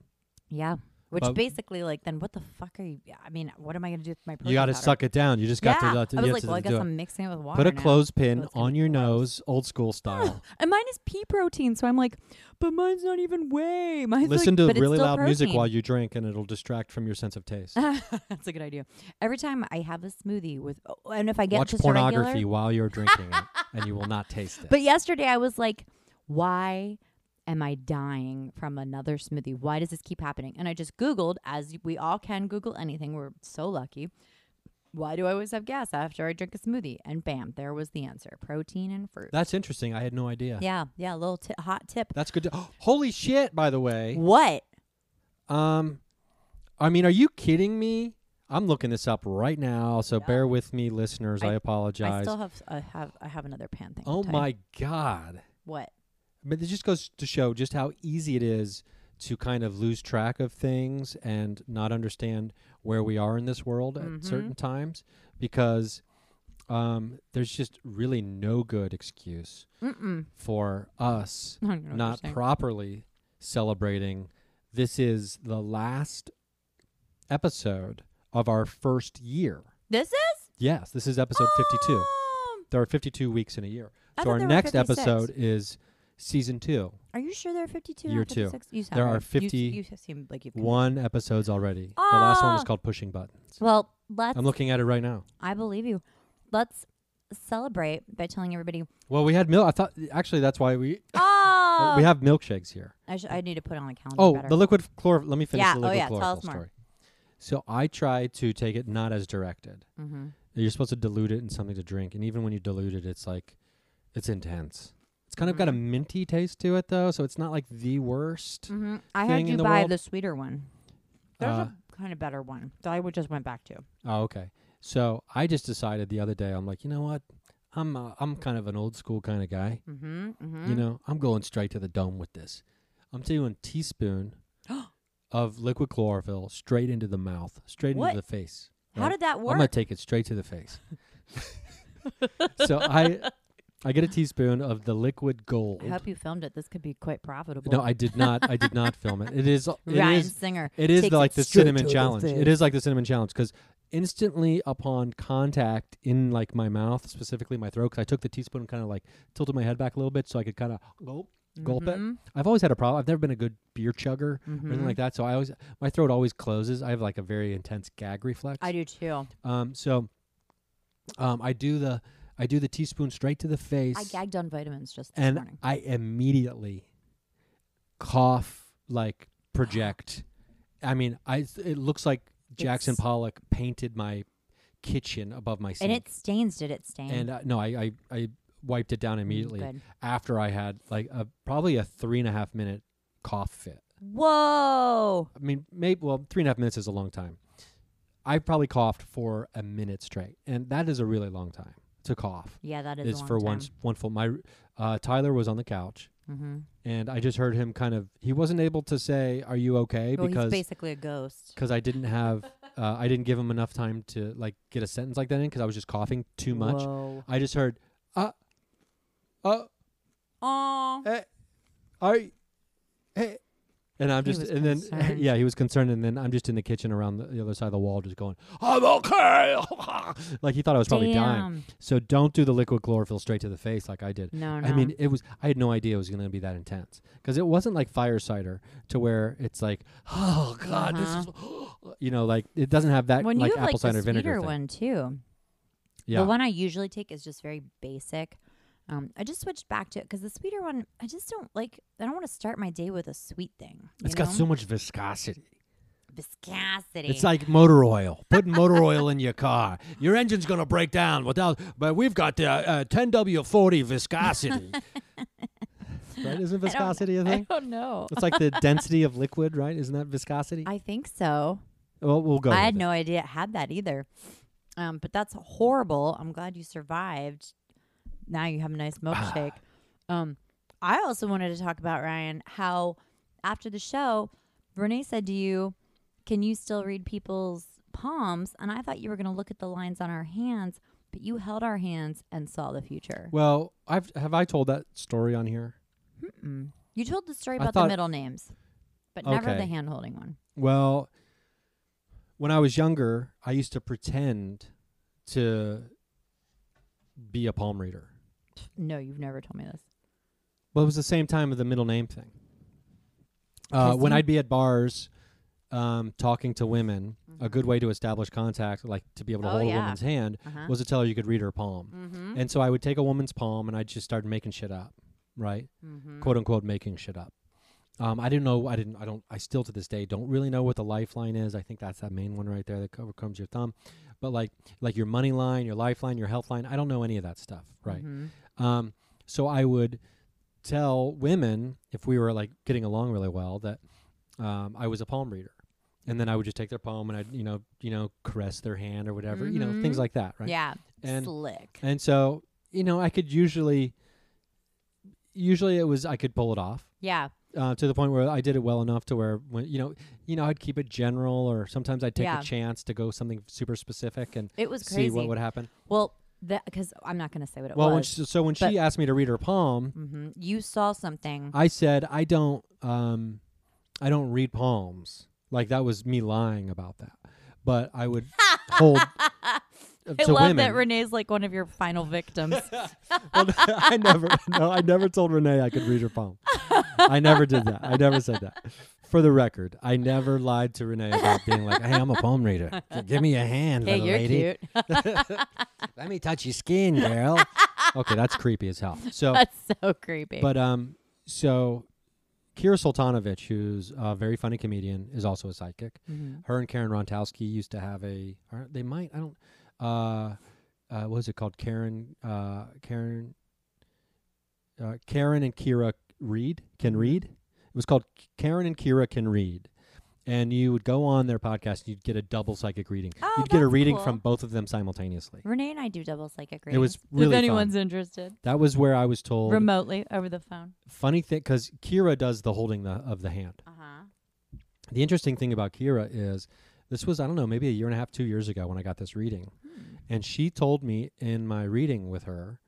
Yeah. Which But- basically, like, then what the fuck are you? I mean, what am I going to do with my protein you got to powder? suck it down. You just got yeah. to. Uh, I you was have like, to well, I guess it. I'm mixing it with water. Put a now. clothespin it's gonna on be your gross. nose, old school style. And mine is pea protein, so I'm like, but mine's not even whey. Mine's Listen like, to it's really still loud music protein. while you drink, and it'll distract from your sense of taste. That's a good idea. Every time I have a smoothie with, oh, and if I get Watch just a pornography regular, while you're drinking it, and you will not taste it. But yesterday I was like, why am I dying from another smoothie? Why does this keep happening? And I just Googled, as we all can Google anything. We're so lucky. Why do I always have gas after I drink a smoothie? And bam, there was the answer protein and fruit. That's interesting. I had no idea. yeah, yeah, a little ti hot tip. That's good. To, holy shit! By the way, What? um, I mean, are you kidding me? I'm looking this up right now, so Yeah. bear with me, listeners. I, I- apologize. I still have I have I have another pan thing. oh to tell you. my god! What? But it just goes to show just how easy it is to kind of lose track of things and not understand where we are in this world Mhm. at certain times because um, there's just really no good excuse Mm-mm. for us don't know what you're not properly celebrating. This is the last episode of our first year. This is Yes, this is episode 52. Oh, There are 52 weeks in a year. I so our next episode is season 2. Are you sure there are 52? Year two. You sound There are right. 50 You, you seem like you've One episode's already. The last one was Ah! called Pushing Buttons. Well, let's. I'm looking at it right now. I believe you. Let's celebrate by telling everybody. Well, we had milk. I thought actually that's why we Oh, we have milkshakes here. I, sh- I need to put it on the calendar. Oh, better. the liquid chlorophyll. Let me finish Yeah, the oh liquid yeah, tell chlorophyll us more. story. So I tried to take it not as directed. mm-hmm. You're supposed to dilute it in something to drink, and even when you dilute it, it's like it's intense. It's kind of got a Mhm. minty taste to it, though, so it's not like the worst. Mm-hmm. I thing had in you the buy world. the sweeter one. There's Uh, a kind of better one that I would just went back to. Oh, okay. So I just decided the other day. I'm like, you know what? I'm uh, I'm kind of an old school kind of guy. Mm-hmm. mm-hmm. You know, I'm going straight to the dome with this. I'm doing teaspoon of liquid chlorophyll straight into the mouth, straight What? into the face. How right? did that work? I'm work? gonna take it straight to the face. so I I get a teaspoon of the liquid gold. I hope you filmed it. This could be quite profitable. No, I did not. I did not film it. It is. It Ryan is. Singer. It is the, like it the cinnamon challenge. It face. like the cinnamon challenge because instantly upon contact in like my mouth, specifically my throat, because I took the teaspoon and kind of like tilted my head back a little bit so I could kind of go gulp it. Mhm. I've always had a problem. I've never been a good beer chugger or anything Mhm. like that. So I always my throat always closes. I have like a very intense gag reflex. I do too. Um, so um, I do the I do the teaspoon straight to the face, I gagged on vitamins just this and morning. I immediately cough like project. I mean, I it looks like Jackson It's- Pollock painted my kitchen above my sink. And it stains. Did it stain? and uh, no, I, I I wiped it down Mm, immediately Good. after I had like a probably a three and a half minute cough fit. Whoa. I mean, maybe well, three and a half minutes is a long time. I probably coughed for a minute straight, and that is a really long time to cough. Yeah, that is, Is a long for time. one one full. My uh, Tyler was on the couch, Mm-hmm. and I just heard him kind of. He wasn't able to say, "Are you okay?" Well, he's because basically a ghost. because I didn't have. Uh, I didn't give him enough time to like get a sentence like that in because I was just coughing too much. Whoa. I just heard, uh, uh, Aw. hey, are hey, and I'm just, and then yeah, he was concerned, and then I'm just in the kitchen around the, the other side of the wall, just going, I'm okay, like he thought I was probably dying. So don't do the liquid chlorophyll straight to the face like I did. No, no. I mean, it was. I had no idea it was going to be that intense because it wasn't like fire cider to where it's like, oh god, this uh-huh. is, you know, like it doesn't have that when like apple like cider vinegar sweeter thing. one too. Yeah, The one I usually take is just very basic. Um, I just switched back to it because the sweeter one, I just don't like. I don't want to start my day with a sweet thing. it's you got so much viscosity. viscosity. It's like motor oil. Putting motor oil in your car. Your engine's gonna break down without. But we've got the uh, 10W40 viscosity. right? Isn't viscosity a thing? I don't know. It's like the density of liquid, right? Isn't that viscosity? I think so. well, we'll go. I had it. no idea it had that either. Um, but that's horrible. I'm glad you survived. Now you have a nice milkshake. um, I also wanted to talk about Ryan how after the show, Renee said to you, "Can you still read people's palms?" And I thought you were going to look at the lines on our hands, but you held our hands and saw the future. Well, I've have I told that story on here? Mm-mm. You told the story I about the thought- middle names, but never Okay. the hand holding one. Well, when I was younger, I used to pretend to be a palm reader. No, you've never told me this. Well, it was the same time of the middle name thing. Uh, when I'd be at bars um, talking to women, a Mhm. good way to establish contact, like to be able to Oh, hold a woman's hand, Uh-huh. was to tell her you could read her palm. mm-hmm. And so I would take a woman's palm and I'd just start making shit up, right? mm-hmm. Quote unquote making shit up. Um, I didn't know. I didn't. I don't. I still to this day don't really know what the lifeline is. I think that's that main one right there that overcomes your thumb. But like, like your money line, your lifeline, your health line. I don't know any of that stuff, right? Um, so I would tell women if we were like getting along really well that um, I was a palm reader, and then I would just take their palm and I'd you know you know caress their hand or whatever, you know things Mhm. like that, right? Yeah. And Slick. and so you know I could usually, usually it was I could pull it off. Yeah. Uh, to the point where I did it well enough to where when you know you know I'd keep it general or sometimes I'd take Yeah. a chance to go something super specific and It was see what would happen. well, that because I'm not going to say what it well, was. she, so when she asked me to read her palm, hmm You saw something. I said I don't um I don't read palms. Like that was me lying about that. But I would hold I love women. that Renee's like one of your final victims. Well, I never no, I never told Renee I could read her palm. I never did that. I never said that. For the record, I never lied to Renee about being like, "Hey, I'm a palm reader. Give me a hand, hey, little you're lady. cute. Let me touch your skin, girl." okay, that's creepy as hell. So, That's so creepy. but um, so Kira Soltanovich, who's a very funny comedian, is also a psychic. Mhm. her and Karen Rontowski used to have a. They might. I don't. Uh, uh, what was it called? Karen. Uh, Karen. Uh, Karen and Kira read can Mhm. read. It was called Karen and Kira can read, and you would go on their podcast. and You'd get a double psychic reading. Oh, you'd get a that's reading cool. from both of them simultaneously. Renee and I do double psychic It was readings, really If fun. anyone's interested, That was where I was told. remotely over the phone. funny thing, because Kira does the holding the of the hand. Uh huh. The interesting thing about Kira is this was I don't know maybe a year and a half, two years ago when I got this reading. And she told me in my reading with her,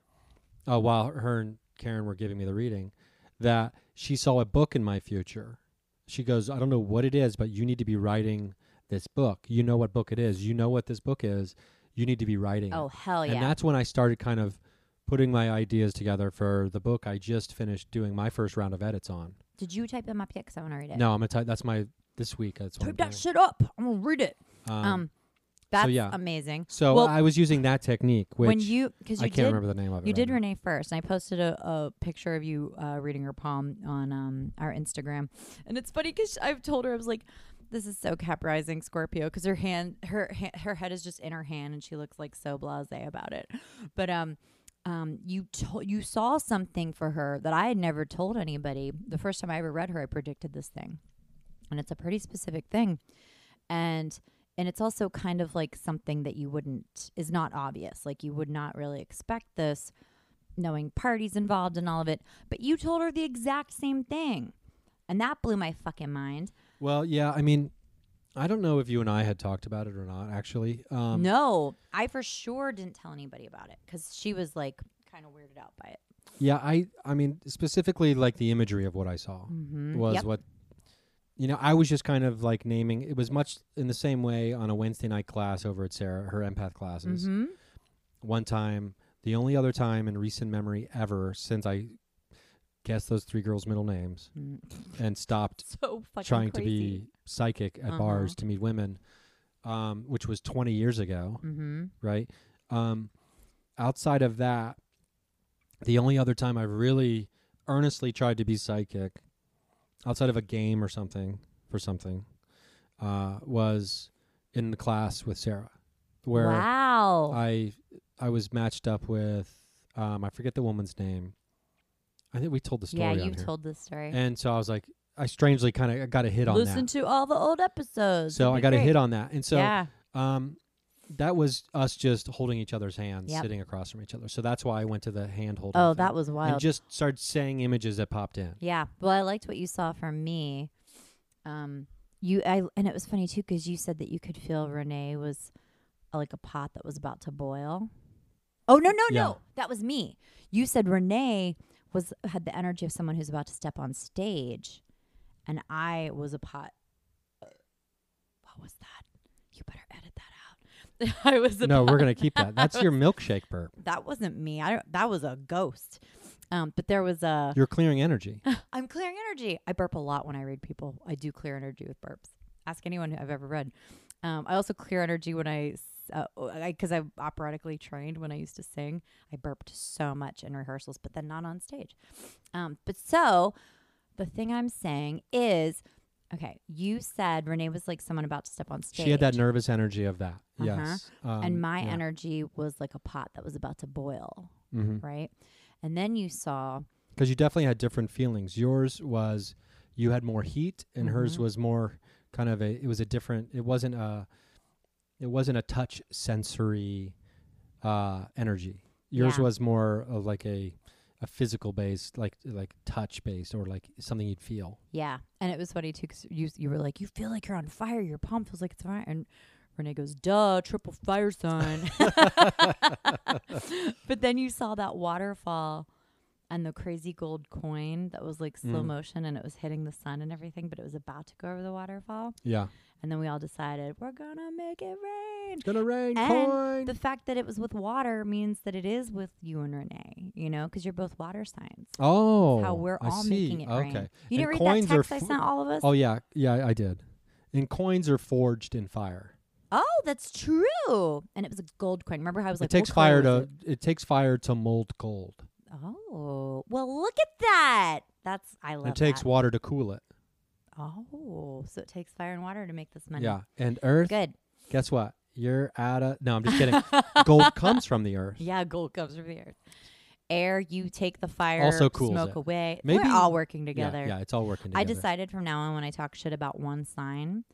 uh, while her and Karen were giving me the reading, that she saw a book in my future. She goes, I don't know what it is, but you need to be writing this book. You know what book it is. You know what this book is. You need to be writing. Oh it. hell yeah. And that's when I started kind of putting my ideas together for the book I just finished doing my first round of edits on. Did you type them up yet? Because I want to read it. No, I'm gonna type. That's my this week. That's what I'm Type that doing. shit up. I'm gonna read it. Um, Um, that's yeah. amazing. so well, I was using that technique, which when you because you I can't did remember the name of it. you right did now. Renee first, and I posted a, a picture of you uh, reading her palm on um, our Instagram, and it's funny because I've told her I was like, "This is so Cap Rising Scorpio," because her hand, her ha- her head is just in her hand, and she looks like so blasé about it. But um, um, you to- you saw something for her that I had never told anybody. The first time I ever read her, I predicted this thing, and it's a pretty specific thing, and and it's also kind of like something that you wouldn't is not obvious like you would not really expect this knowing parties involved and all of it but you told her the exact same thing and that blew my fucking mind Well, yeah. I mean, I don't know if you and I had talked about it or not. Actually, um, no i for sure didn't tell anybody about it because she was like kind of weirded out by it Yeah, I. I mean, specifically, like the imagery of what I saw mm-hmm. was yep. what. You know, I was just kind of like naming. It was much in the same way on a Wednesday night class over at Sarah, her empath classes. mm-hmm. One time, the only other time in recent memory ever since I guessed those three girls' middle names Mm. and stopped so trying to be psychic at Uh-huh. bars to meet women, um, which was 20 years ago, mm-hmm. right? Um, outside of that, the only other time I've really earnestly tried to be psychic, outside of a game or something for something, uh, was in the class with Sarah, where wow. I I was matched up with um, I forget the woman's name. I think we told the story. yeah you've told the story. And so I was like, I strangely kind of got a hit on listen to all the old episodes. So I got a hit on that, and so yeah. um, that was us just holding each other's hands, Yep. sitting across from each other. So that's why I went to the hand holding. oh thing that was wild and just started saying images that popped in. Yeah. Well, I liked what you saw from me. Um, you I and it was funny too because you said that you could feel Renee was uh, like a pot that was about to boil. Oh no no Yeah. no! That was me. You said Renee was had the energy of someone who's about to step on stage, and I was a pot. What was that? You better edit that out. I was No, we're gonna keep that. That's your milkshake burp. That wasn't me. I don't, that was a ghost. Um, but there was a. You're clearing energy. I'm clearing energy. I burp a lot when I read people. I do clear energy with burps. Ask anyone who I've ever read. Um, I also clear energy when I, because I'm operatically trained when I used to sing. I burped so much in rehearsals, but then not on stage. Um, but so the thing I'm saying is, okay, you said Renee was like someone about to step on stage. She had that nervous energy of that. Uh-huh. Yes. Um, and my yeah. energy was like a pot that was about to boil, Mhm. right? And then you saw, because you definitely had different feelings. Yours was you had more heat, and hers Mhm. was more kind of a. It was a different. It wasn't a. It wasn't a touch sensory uh, energy. Yours Yeah. was more of like a a physical based, like like touch based, or like something you'd feel. Yeah, and it was funny too because you you were like, you feel like you're on fire. Your palm feels like it's on fire, and Renee goes, "Duh, triple fire sign." but then you saw that waterfall and the crazy gold coin that was like slow Mm. motion and it was hitting the sun and everything, but it was about to go over the waterfall. Yeah, And then we all decided we're gonna make it rain. it's gonna rain And coin. The fact that it was with water means that it is with you and Renee, you know, because you're both water signs. oh, How we're I all see. making it okay. rain. You didn't read that text I sent all of us? Oh yeah, yeah, I did. And coins are forged in fire. Oh, that's true. And it was a gold coin. Remember how I was like, it takes fire to. It? takes fire to mold gold. Oh, well, look at that. That's I love. it takes that. water to cool it. Oh, so it takes fire and water to make this money. Yeah, and Earth. Good. Guess what? You're out of. No, I'm just kidding. gold comes from the Earth. Yeah, gold comes from the earth. Air, you take the fire, Also cools smoke it. away. Maybe- We're all working together. Yeah, it's all working together. I decided from now on when I talk shit about one sign,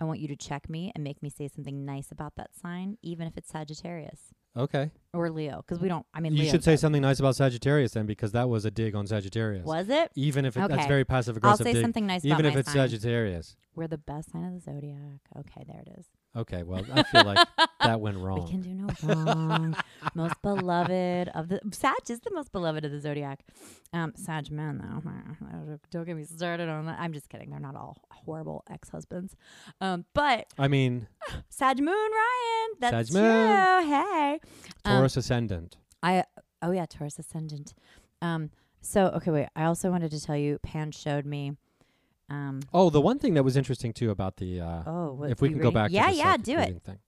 I want you to check me and make me say something nice about that sign, even if it's Sagittarius Okay. or Leo, because we don't. I mean, You should say something nice about Sagittarius then, because that was a dig on Sagittarius. Was it? Even if it, that's Okay. very passive aggressive. I'll aggressive say dig. something nice Even about if my it's sign. Sagittarius. We're the best sign of the zodiac. Okay, there it is. Okay, well, I feel like that went wrong. We can do no wrong. most beloved of the Sag is the most beloved of the zodiac. Um, Sag men though, don't get me started on that. I'm just kidding. They're not all horrible ex-husbands. Um, but I mean, Sag Moon Ryan, that's Sag Moon. true. Hey, Um, Taurus ascendant. I Oh yeah, Taurus ascendant. Um. So okay, wait. I also wanted to tell you. Pan showed me. Um. Oh, the one thing that was interesting too about the uh, Oh, what, if we can go back Yeah, to the yeah. Do it. thing.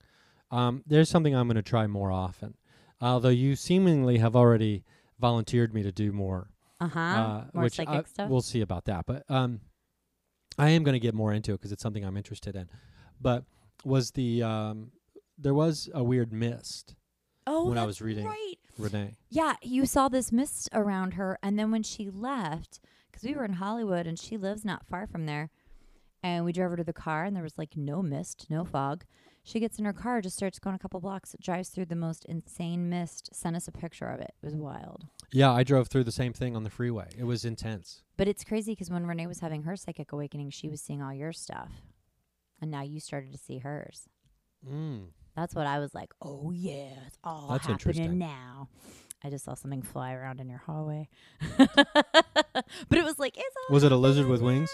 Um, there's something I'm going to try more often. Although you seemingly have already volunteered me to do more, Uh-huh. uh, More which psychic I- stuff. we'll see about that. But um, I am going to get more into it because it's something I'm interested in. But was the um, there was a weird mist, oh, when I was reading- Right. Renee. Yeah, you saw this mist around her, and then when she left, because we were in Hollywood and she lives not far from there, and we drove her to the car, and there was like no mist, no fog. She gets in her car, just starts going a couple blocks, drives through the most insane mist. Sent us a picture of it. It was wild. Yeah, I drove through the same thing on the freeway. It was intense. But it's crazy because when Renee was having her psychic awakening, she was seeing all your stuff, and now you started to see hers. Mm. That's what I was like. Oh yeah, it's all That's happening interesting. now. I just saw something fly around in your hallway, but it was like it's all Was it a lizard with wings?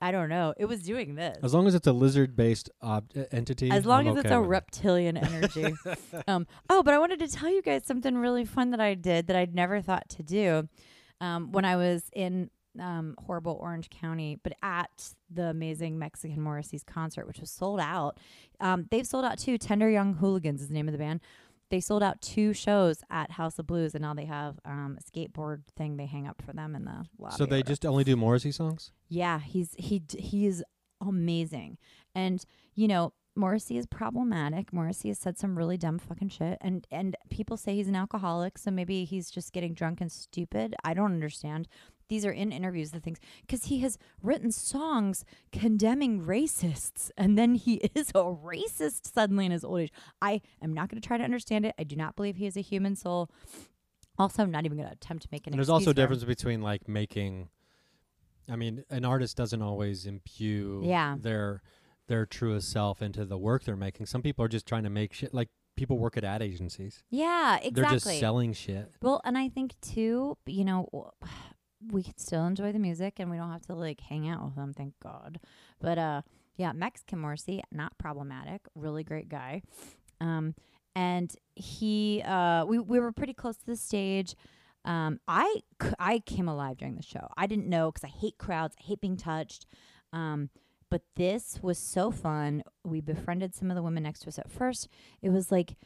I don't know. It was doing this. As long as it's a lizard-based ob- e- entity. As long I'm as it's okay a with it. reptilian energy. um, oh, but I wanted to tell you guys something really fun that I did that I'd never thought to do um, when I was in um, horrible Orange County, but at the amazing Mexican Morrissey's concert, which was sold out. Um, they've sold out too. Tender Young Hooligans is the name of the band. They sold out two shows at House of Blues, and now they have um, a skateboard thing they hang up for them in the lobby. So they just only do Morrissey songs. Yeah, he's he d- he is amazing. And you know, Morrissey is problematic. Morrissey has said some really dumb fucking shit and and people say he's an alcoholic, so maybe he's just getting drunk and stupid. I don't understand. These are in interviews the things cuz he has written songs condemning racists and then he is a racist suddenly in his old age. I am not going to try to understand it. I do not believe he is a human soul. Also, I'm not even going to attempt to make an And there's also a for him. difference between like making. I mean, an artist doesn't always imbue Yeah. their their truest self into the work they're making. Some people are just trying to make shit. Like people work at ad agencies. Yeah, exactly. They're just selling shit. Well, and I think too, you know, we can still enjoy the music and we don't have to like hang out with them, thank God. But uh yeah, Mexican Morrissey, not problematic, really great guy. Um and he uh we we were pretty close to the stage. Um I I came alive during the show. I didn't know cuz I hate crowds, I hate being touched. Um but this was so fun. We befriended some of the women next to us at first. It was like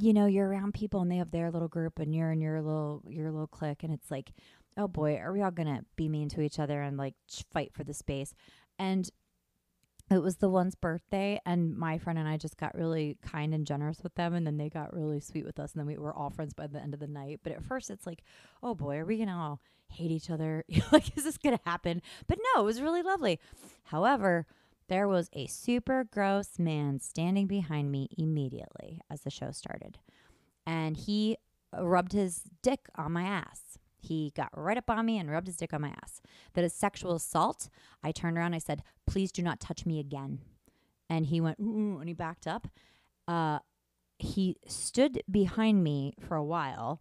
you know you're around people and they have their little group and you're in your little your little clique and it's like oh boy are we all gonna be mean to each other and like fight for the space? And it was the one's birthday and my friend and i just got really kind and generous with them and then they got really sweet with us and then we were all friends by the end of the night. But at first it's like oh boy are we gonna all hate each other? Like is this gonna happen? But no it was really lovely. However there was a super gross man standing behind me immediately as the show started. And he rubbed his dick on my ass. He got right up on me and rubbed his dick on my ass. That is sexual assault. I turned around I said, Please do not touch me again. And he went, Ooh, and he backed up. Uh, he stood behind me for a while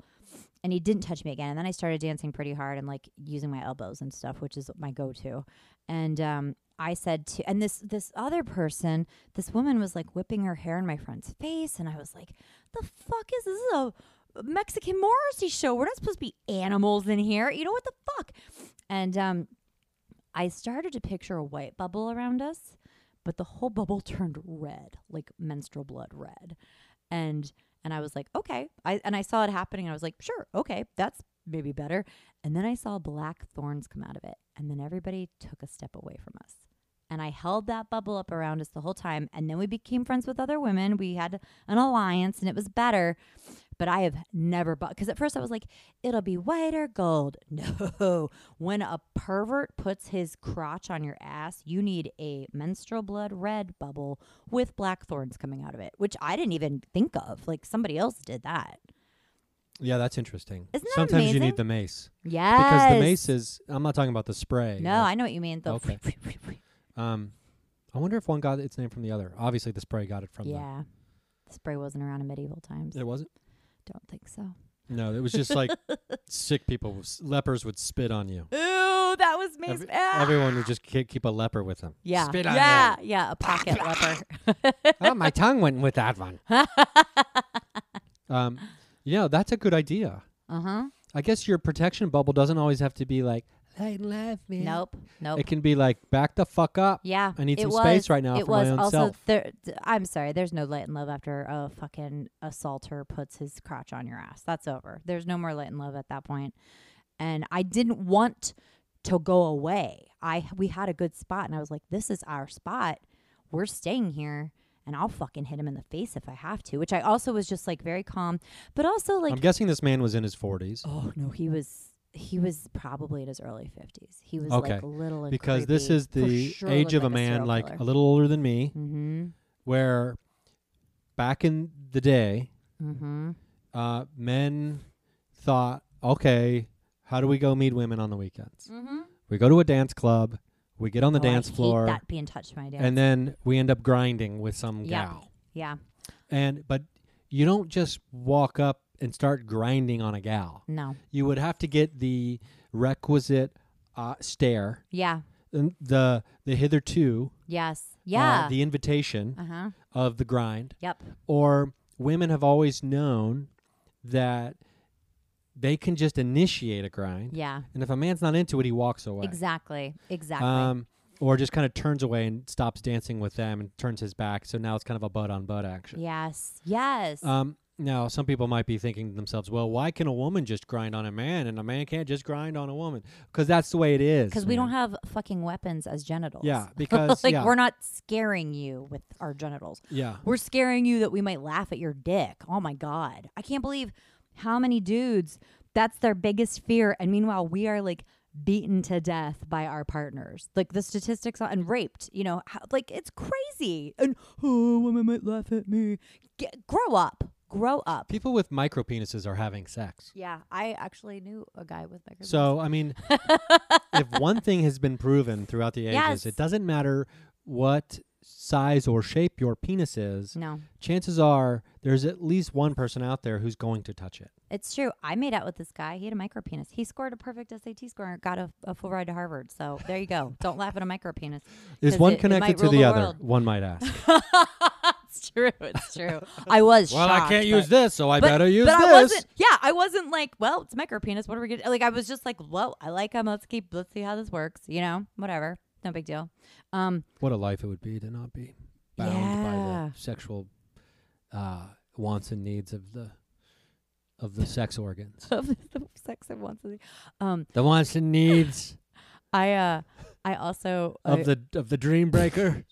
and he didn't touch me again. And then I started dancing pretty hard and like using my elbows and stuff, which is my go to. And um, I said to, and this this other person, this woman was like whipping her hair in my friend's face, and I was like, "The fuck is this? This is a Mexican Morrissey show. We're not supposed to be animals in here. You know what the fuck?" And um, I started to picture a white bubble around us, but the whole bubble turned red, like menstrual blood red, and and I was like, "Okay." I and I saw it happening. And I was like, "Sure, okay, that's maybe better." And then I saw black thorns come out of it, and then everybody took a step away from us and I held that bubble up around us the whole time. And then we became friends with other women. We had an alliance, and it was better. But I have never bought because at first I was like, it'll be white or gold. No, when a pervert puts his crotch on your ass, you need a menstrual blood red bubble with black thorns coming out of it, which I didn't even think of. Like somebody else did that. Yeah, that's interesting. Isn't that Sometimes you need the mace Yes, because the mace is. I'm not talking about the spray. No, I know what you mean. The Okay. um, I wonder if one got its name from the other. Obviously, the spray got it from yeah, the spray wasn't around in medieval times. It wasn't. Don't think so. No, it was just like sick people. Lepers would spit on you. Ooh, that was me. Every- Ah! Everyone would just ke- keep a leper with them. Yeah. Spit on yeah. Yeah. A pocket leper. oh, my tongue went with that one. um, you know, that's a good idea. Uh huh. I guess your protection bubble doesn't always have to be like light and love, man. Nope. Nope. It can be like back the fuck up. yeah. I need it some was, space right now It for was my own also self. there. d- I'm sorry. There's no light and love after a fucking assaulter puts his crotch on your ass. That's over. There's no more light and love at that point. And I didn't want to go away. I we had a good spot, and I was like, "This is our spot. We're staying here." And I'll fucking hit him in the face if I have to, which I also was just like very calm, but also like I'm guessing this man was in his 40s Oh no, he was he was probably in his early fifties. He was Okay. like little and because this is the sure age of a man serial like killer. a little older than me, Mm-hmm. where back in the day, Mm-hmm. uh, men thought, okay, how do we go meet women on the weekends? Mm-hmm. We go to a dance club, we get on the oh, dance I floor, that being touched by my dad. and then we end up grinding with some Yeah. gal. yeah, And but you don't just walk up and start grinding on a gal. no, You would have to get the requisite uh, stare, yeah, and the the hitherto, yes, uh, yeah. the invitation Uh huh. of the grind, Yep. or women have always known that they can just initiate a grind, Yeah. and if a man's not into it, he walks away. Exactly. Exactly. Um, or just kind of turns away and stops dancing with them and turns his back. So now it's kind of a butt on butt action. yes. Yes. Um, now some people might be thinking to themselves, "Well, why can a woman just grind on a man and a man can't just grind on a woman?" Because that's the way it is. because we don't have fucking weapons as genitals. Yeah, because like yeah, we're not scaring you with our genitals. yeah. We're scaring you that we might laugh at your dick. Oh my God. I can't believe how many dudes that's their biggest fear. And meanwhile, we are like beaten to death by our partners. Like the statistics on, and raped, you know, how, like it's crazy. And oh, women might laugh at me. Get, grow up. Grow up. People with micro penises are having sex. Yeah, I actually knew a guy with micro. So I mean, if one thing has been proven throughout the ages, Yes. it doesn't matter what size or shape your penis is. no, Chances are there's at least one person out there who's going to touch it. it's true. I made out with this guy. He had a micro penis. He scored a perfect SAT score and got a, a full ride to Harvard. So there you go. Don't laugh at a micro penis. Is one it- it connected might to the, the other? One might ask. it's true. It's true. I was. Well, shocked, I can't but- use this, so I but, but I wasn't. Yeah, I wasn't like, well, it's micro penis. What are we gonna? Like, I was just like, well, I like him. Let's keep. Let's see how this works. You know, whatever. No big deal. Um, What a life it would be to not be bound by the sexual uh, wants and needs of the of the sex organs. of the sex I want to. Um, the wants and needs I uh, I also I- of the of the dream breaker.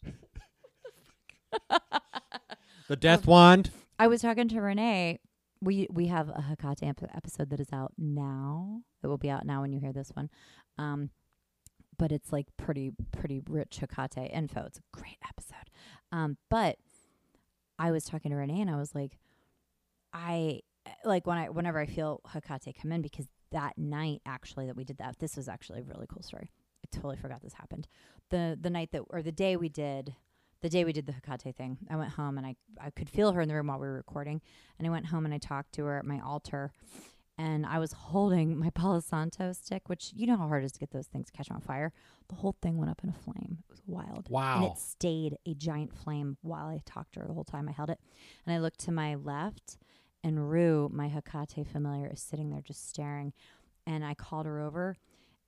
the death wand. I was talking to Renee. We we have a Hecate ep- episode that is out now. It will be out now when you hear this one. Um, but it's like pretty pretty rich Hecate info. It's a great episode. Um, but I was talking to Renee and I was like, I like when I whenever I feel Hecate come in because that night actually that we did that. This was actually a really cool story. I totally forgot this happened. The the night that or the day we did the day we did the Hecate thing, I went home and I, I could feel her in the room while we were recording. And I went home and I talked to her at my altar. And I was holding my Palo Santo stick, which you know how hard it is to get those things to catch on fire. The whole thing went up in a flame. It was wild. Wow. And it stayed a giant flame while I talked to her the whole time I held it. And I looked to my left, and Rue, my Hecate familiar, is sitting there just staring. And I called her over,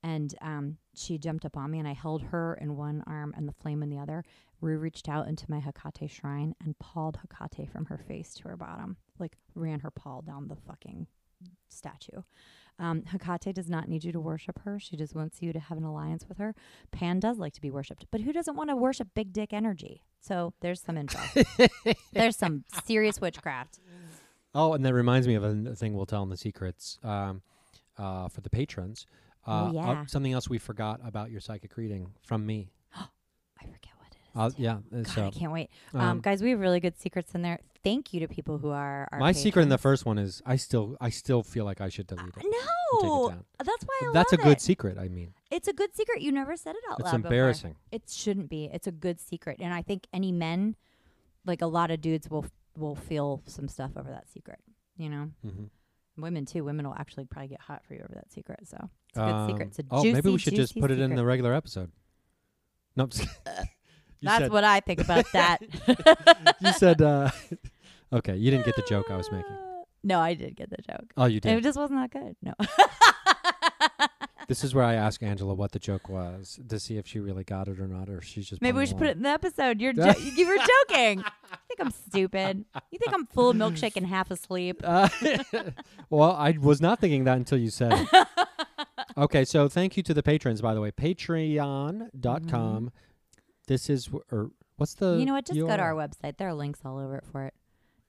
and um, she jumped up on me, and I held her in one arm and the flame in the other. Rue reached out into my Hecate shrine and pawed Hecate from her face to her bottom, like ran her paw down the fucking statue. Um, Hecate does not need you to worship her. She just wants you to have an alliance with her. Pan does like to be worshipped, but who doesn't want to worship big dick energy? So there's some info. there's some serious witchcraft. Oh, and that reminds me of a thing we'll tell in the secrets um, uh, for the patrons. Oh, Uh, uh, yeah. something else we forgot about your psychic reading from me. I forget what it is. Uh, yeah. uh, God, so I can't wait. Um, um, guys, we have really good secrets in there. Thank you to people who are our my secret in the first one is I still I still feel like I should delete it. take it No, that's why I That's a good it. secret. I mean, It's a good secret. You never said it out it's loud. It's embarrassing. It shouldn't be. It's a good secret, and I think any men, like a lot of dudes, will will feel some stuff over that secret. You know, hmm women too. Women will actually probably get hot for you over that secret. So it's a good secret. It's a oh, maybe we should just juicy put it in secret. the regular episode. No, I'm just you That's said, what I think about that. you said. Uh, okay, you didn't get the joke I was making. No, I did get the joke. Oh, you did. It just wasn't that good. No. This is where I ask Angela what the joke was to see if she really got it or not, or she's just. Maybe we should put it in the episode. You're jo- you were joking. You think I'm stupid? You think I'm full of milkshake and half asleep? Uh, well, I was not thinking that until you said it. okay, so thank you to the patrons, by the way. Patreon.com. This is, or what's the. Mm-hmm. you know what? Just go to our website. There are links all over it for it.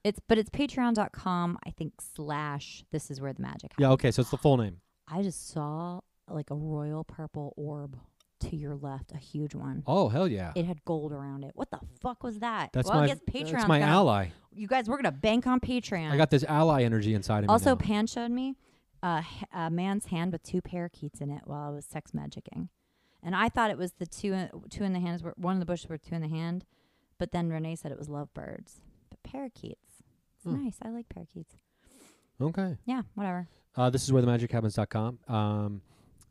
It's but it's patreon.com, I think, slash this is where the magic happens. Yeah, okay, so it's the full name. I just saw like a royal purple orb to your left, a huge one. Oh, hell yeah. It had gold around it. What the fuck was that? That's well, my, I guess Patreon's that's my ally. You guys, we're gonna bank on Patreon. I got this ally energy inside of me. also. Pan showed me a man's hand with two parakeets in it while I was sex magicking, and I thought it was the two in, two in the hands were one in the bush were two in the hand, but then Renee said it was lovebirds, but parakeets. It's Hmm. nice. I like parakeets. Okay. Yeah, whatever. Uh, this is where the magic happens. happens.com. Um,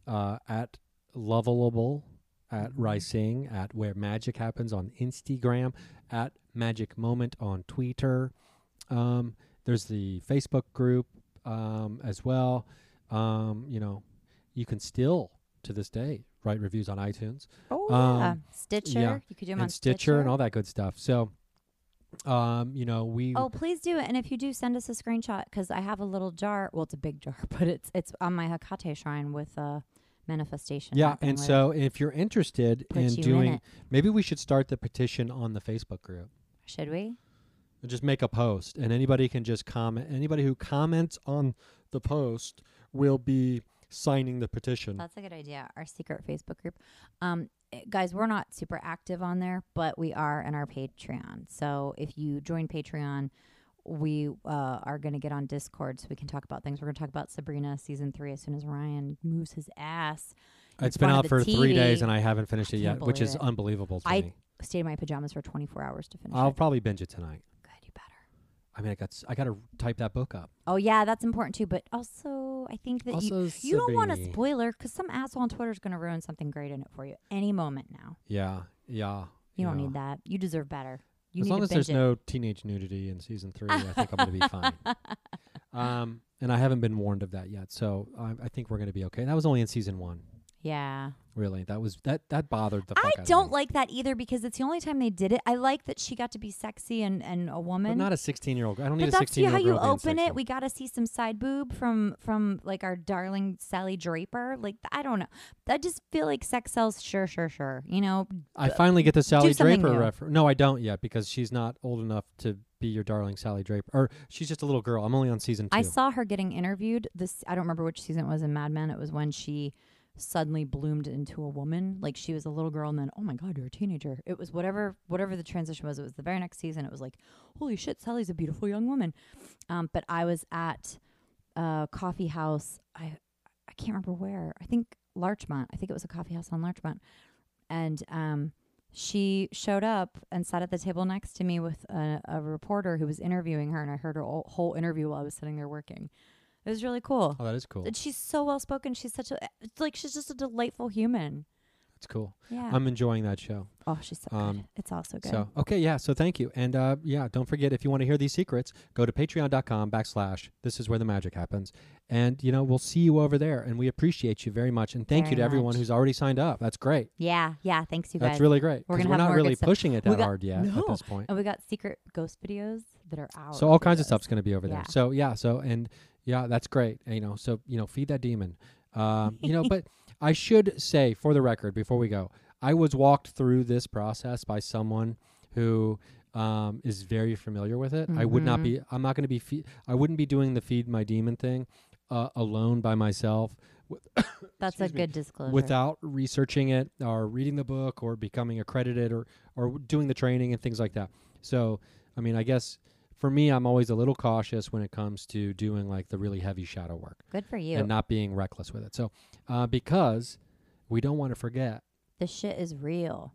uh, at Lovable, at Mhm. Rising, at Where Magic Happens on Instagram, at Magic Moment on Twitter. Um, there's the Facebook group um, as well. Um, you know, you can still, to this day, write reviews on iTunes Oh yeah, Um, Stitcher. yeah, You could do them and on Stitcher, and all that good stuff. So, um, you know, we. Oh, please do it. And if you do, send us a screenshot because I have a little jar. Well, it's a big jar, but it's it's on my Hecate shrine with a manifestation. yeah, and so if you're interested in you doing, it. maybe we should start the petition on the Facebook group. should we? just make a post and anybody can just comment anybody who comments on the post will be signing the petition That's a good idea. Our secret Facebook group. Um, eh, guys, we're not super active on there, but we are in our Patreon. So if you join Patreon, we uh, are going to get on Discord so we can talk about things. We're going to talk about Sabrina season three as soon as Ryan moves his ass. it's been out for the three days and i haven't finished it yet which is it. unbelievable to I me Stayed in my pajamas for 24 hours to finish i'll it. probably binge it tonight Good, you better. i mean i got s- i got to type that book up Oh yeah, that's important too. But also, I think that you also you don't want a spoiler because some asshole on Twitter is going to ruin something great in it for you any moment now. yeah yeah You don't need that. You deserve better. You as long as there's it. no teenage nudity in season three i think i'm gonna be fine. Um and i haven't been warned of that yet so i, I think we're gonna be okay. That was only in season one Yeah. really that was that that bothered the fuck I out don't me. like that either because it's the only time they did it. I like that she got to be sexy and, and a but woman. not a 16 year old i don't need But a that's 16 year how old you girl being open sexy. it. We got to see some side boob from from like our darling Sally Draper. Like I don't know. I just feel like sex sells. Sure, sure, sure. You know, I finally get the Sally Draper reference. No, I don't yet because she's not old enough to be your darling Sally Draper. Or she's just a little girl. I'm only on season two. I saw her getting interviewed. This I don't remember which season it was in Mad Men. It was when she suddenly bloomed into a woman. Like she was a little girl and then, oh my God, you're a teenager. It was whatever whatever the transition was. It was the very next season. It was like, holy shit, Sally's a beautiful young woman. Um, but I was at a coffee house. I I can't remember where. I think Larchmont. I think it was a coffee house on Larchmont. And um she showed up and sat at the table next to me with a, a reporter who was interviewing her, and I heard her whole, whole interview while I was sitting there working. It was really cool. oh, that is cool. And she's so well spoken. She's such a it's like she's just a delightful human. That's cool. Yeah. I'm enjoying that show. oh, she's so um, good. It's also good. So okay, yeah. So thank you, and uh, yeah, don't forget if you want to hear these secrets, go to patreon.com backslash. This is where the magic happens, and you know we'll see you over there, and we appreciate you very much, and thank you Very to everyone who's already signed up. That's great. yeah, yeah. Thanks, you guys. That's really great. We're gonna we're not really pushing it that got- hard yet No. at this point. and we got secret ghost videos that are ours. So all kinds of stuff's going to be over there. Yeah. So yeah, so and yeah, that's great. You know, so you know, feed that demon. Um, you know, but I should say for the record before we go, I was walked through this process by someone who um, is very familiar with it. I would not be. I'm not going to be. Fe- I wouldn't be doing the feed my demon thing uh, alone by myself That's a me, good disclosure. without researching it or reading the book or becoming accredited or or doing the training and things like that. So, I mean, I guess for me, I'm always a little cautious when it comes to doing like the really heavy shadow work good for you. and not being reckless with it. So, uh, because we don't want to forget the shit is real.